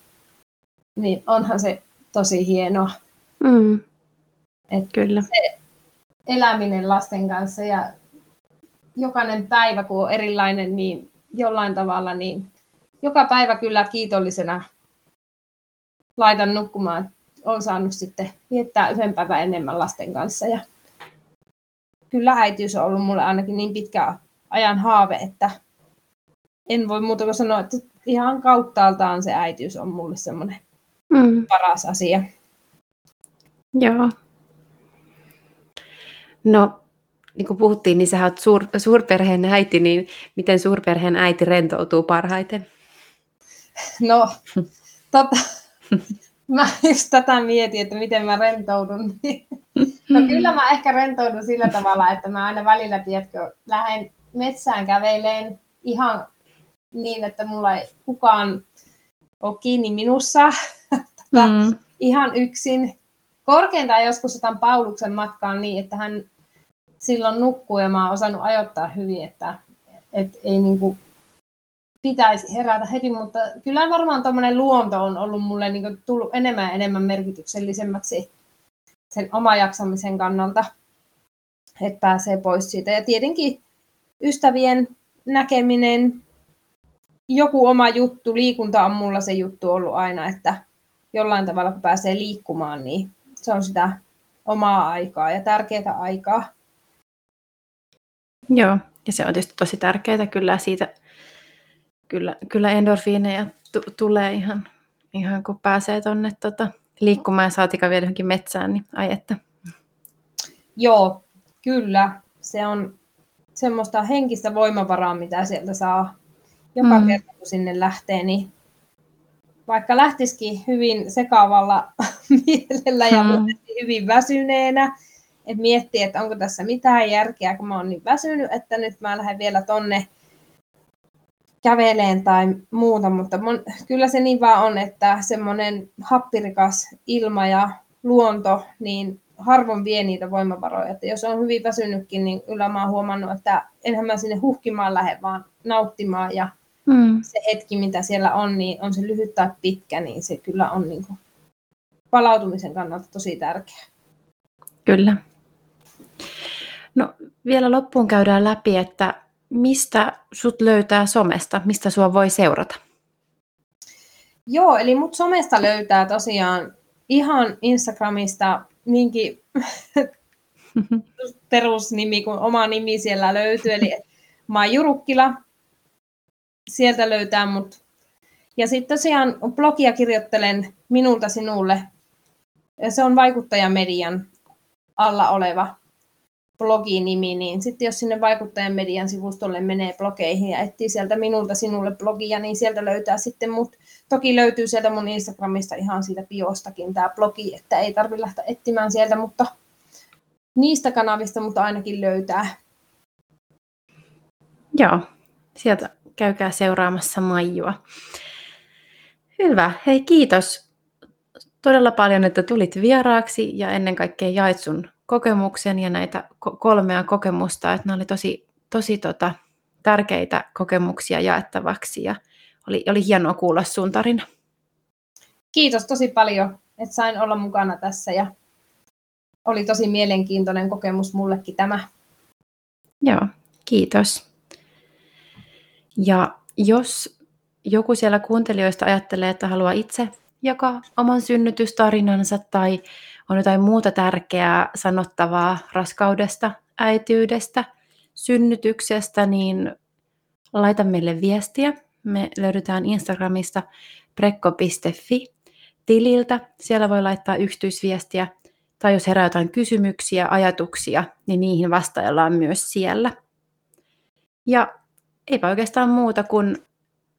Speaker 2: niin onhan se tosi hienoa. Mm.
Speaker 1: Et Kyllä.
Speaker 2: Se eläminen lasten kanssa ja jokainen päivä, kun on erilainen, niin jollain tavalla, niin joka päivä kyllä kiitollisena laitan nukkumaan. Olen saanut sitten viettää yhden päivän enemmän lasten kanssa. Ja kyllä äitiys on ollut mulle ainakin niin pitkä ajan haave, että en voi muuta kuin sanoa, että ihan kauttaaltaan se äitiys on mulle semmoinen mm. paras asia.
Speaker 1: Joo. No, niin kuin puhuttiin, niin sä oot suur, suurperheen äiti, niin miten suurperheen äiti rentoutuu parhaiten?
Speaker 2: No, tota, mä just tätä mietin, että miten mä rentoudun. No kyllä mä ehkä rentoudun sillä tavalla, että mä aina välillä, tiedätkö, lähden metsään käveleen ihan niin, että mulla ei kukaan ole kiinni minussa. Tota, mm. ihan yksin. Korkeintaan joskus otan Pauluksen matkaan niin, että hän silloin nukkuu ja mä oon osannut ajoittaa hyvin, että, että ei niin kuin pitäisi herätä heti, mutta kyllä varmaan tuommoinen luonto on ollut mulle niin kuin tullut enemmän ja enemmän merkityksellisemmäksi sen oma jaksamisen kannalta, että pääsee pois siitä. Ja tietenkin ystävien näkeminen, joku oma juttu, liikunta on mulla se juttu ollut aina, että jollain tavalla kun pääsee liikkumaan, niin se on sitä omaa aikaa ja tärkeää aikaa.
Speaker 1: Joo, ja se on tietysti tosi tärkeää kyllä siitä, kyllä, kyllä endorfiineja t- tulee ihan, ihan kun pääsee tuonne tota, liikkumaan ja saatika vielä johonkin metsään, niin ai että.
Speaker 2: Joo, kyllä. Se on semmoista henkistä voimavaraa, mitä sieltä saa joka mm. kerta, kun sinne lähtee, niin vaikka lähtisikin hyvin sekaavalla mielellä ja mm. hyvin väsyneenä, että miettii, että onko tässä mitään järkeä, kun mä oon niin väsynyt, että nyt mä lähden vielä tonne käveleen tai muuta, mutta mun, kyllä se niin vaan on, että semmoinen happirikas ilma ja luonto, niin harvoin vie niitä voimavaroja. Että jos on hyvin väsynytkin, niin kyllä mä oon huomannut, että enhän mä sinne huhkimaan lähde, vaan nauttimaan ja mm. se hetki, mitä siellä on, niin on se lyhyt tai pitkä, niin se kyllä on niin kuin palautumisen kannalta tosi tärkeä.
Speaker 1: Kyllä. No vielä loppuun käydään läpi, että mistä sut löytää somesta, mistä sua voi seurata?
Speaker 2: Joo, eli mut somesta löytää tosiaan ihan Instagramista niinkin perusnimi kuin oma nimi siellä löytyy, eli Maiju Rukkila. Sieltä löytää mut. Ja sitten tosiaan blogia kirjoittelen minulta sinulle. Se on vaikuttajamedian alla oleva bloginimi, niin sitten jos sinne vaikuttajan median sivustolle menee blogeihin ja etsii sieltä minulta sinulle blogia, niin sieltä löytää sitten mut. Toki löytyy sieltä mun Instagramista ihan siitä biostakin tämä blogi, että ei tarvitse lähteä etsimään sieltä, mutta niistä kanavista mutta ainakin löytää.
Speaker 1: Joo, sieltä käykää seuraamassa Maijua. Hyvä, hei kiitos todella paljon, että tulit vieraaksi ja ennen kaikkea jait sun kokemuksen ja näitä kolmea kokemusta, että ne oli tosi, tosi tota, tärkeitä kokemuksia jaettavaksi ja oli, oli hienoa kuulla sun tarina.
Speaker 2: Kiitos tosi paljon, että sain olla mukana tässä ja oli tosi mielenkiintoinen kokemus mullekin tämä.
Speaker 1: Joo, kiitos. Ja jos joku siellä kuuntelijoista ajattelee, että haluaa itse jakaa oman synnytystarinansa tai on jotain muuta tärkeää sanottavaa raskaudesta, äityydestä, synnytyksestä, niin laita meille viestiä. Me löydetään Instagramista prekko.fi tililtä. Siellä voi laittaa yksityisviestiä tai jos herää jotain kysymyksiä, ajatuksia, niin niihin vastaillaan myös siellä. Ja eipä oikeastaan muuta kuin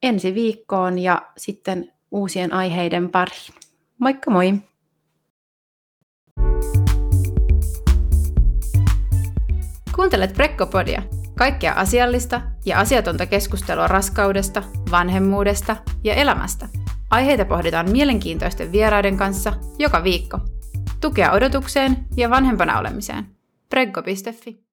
Speaker 1: ensi viikkoon ja sitten uusien aiheiden pariin. Moikka moi! Kuuntelet Prekkopodia, kaikkea asiallista ja asiatonta keskustelua raskaudesta, vanhemmuudesta ja elämästä. Aiheita pohditaan mielenkiintoisten vieraiden kanssa joka viikko. Tukea odotukseen ja vanhempana olemiseen. Preggo.fi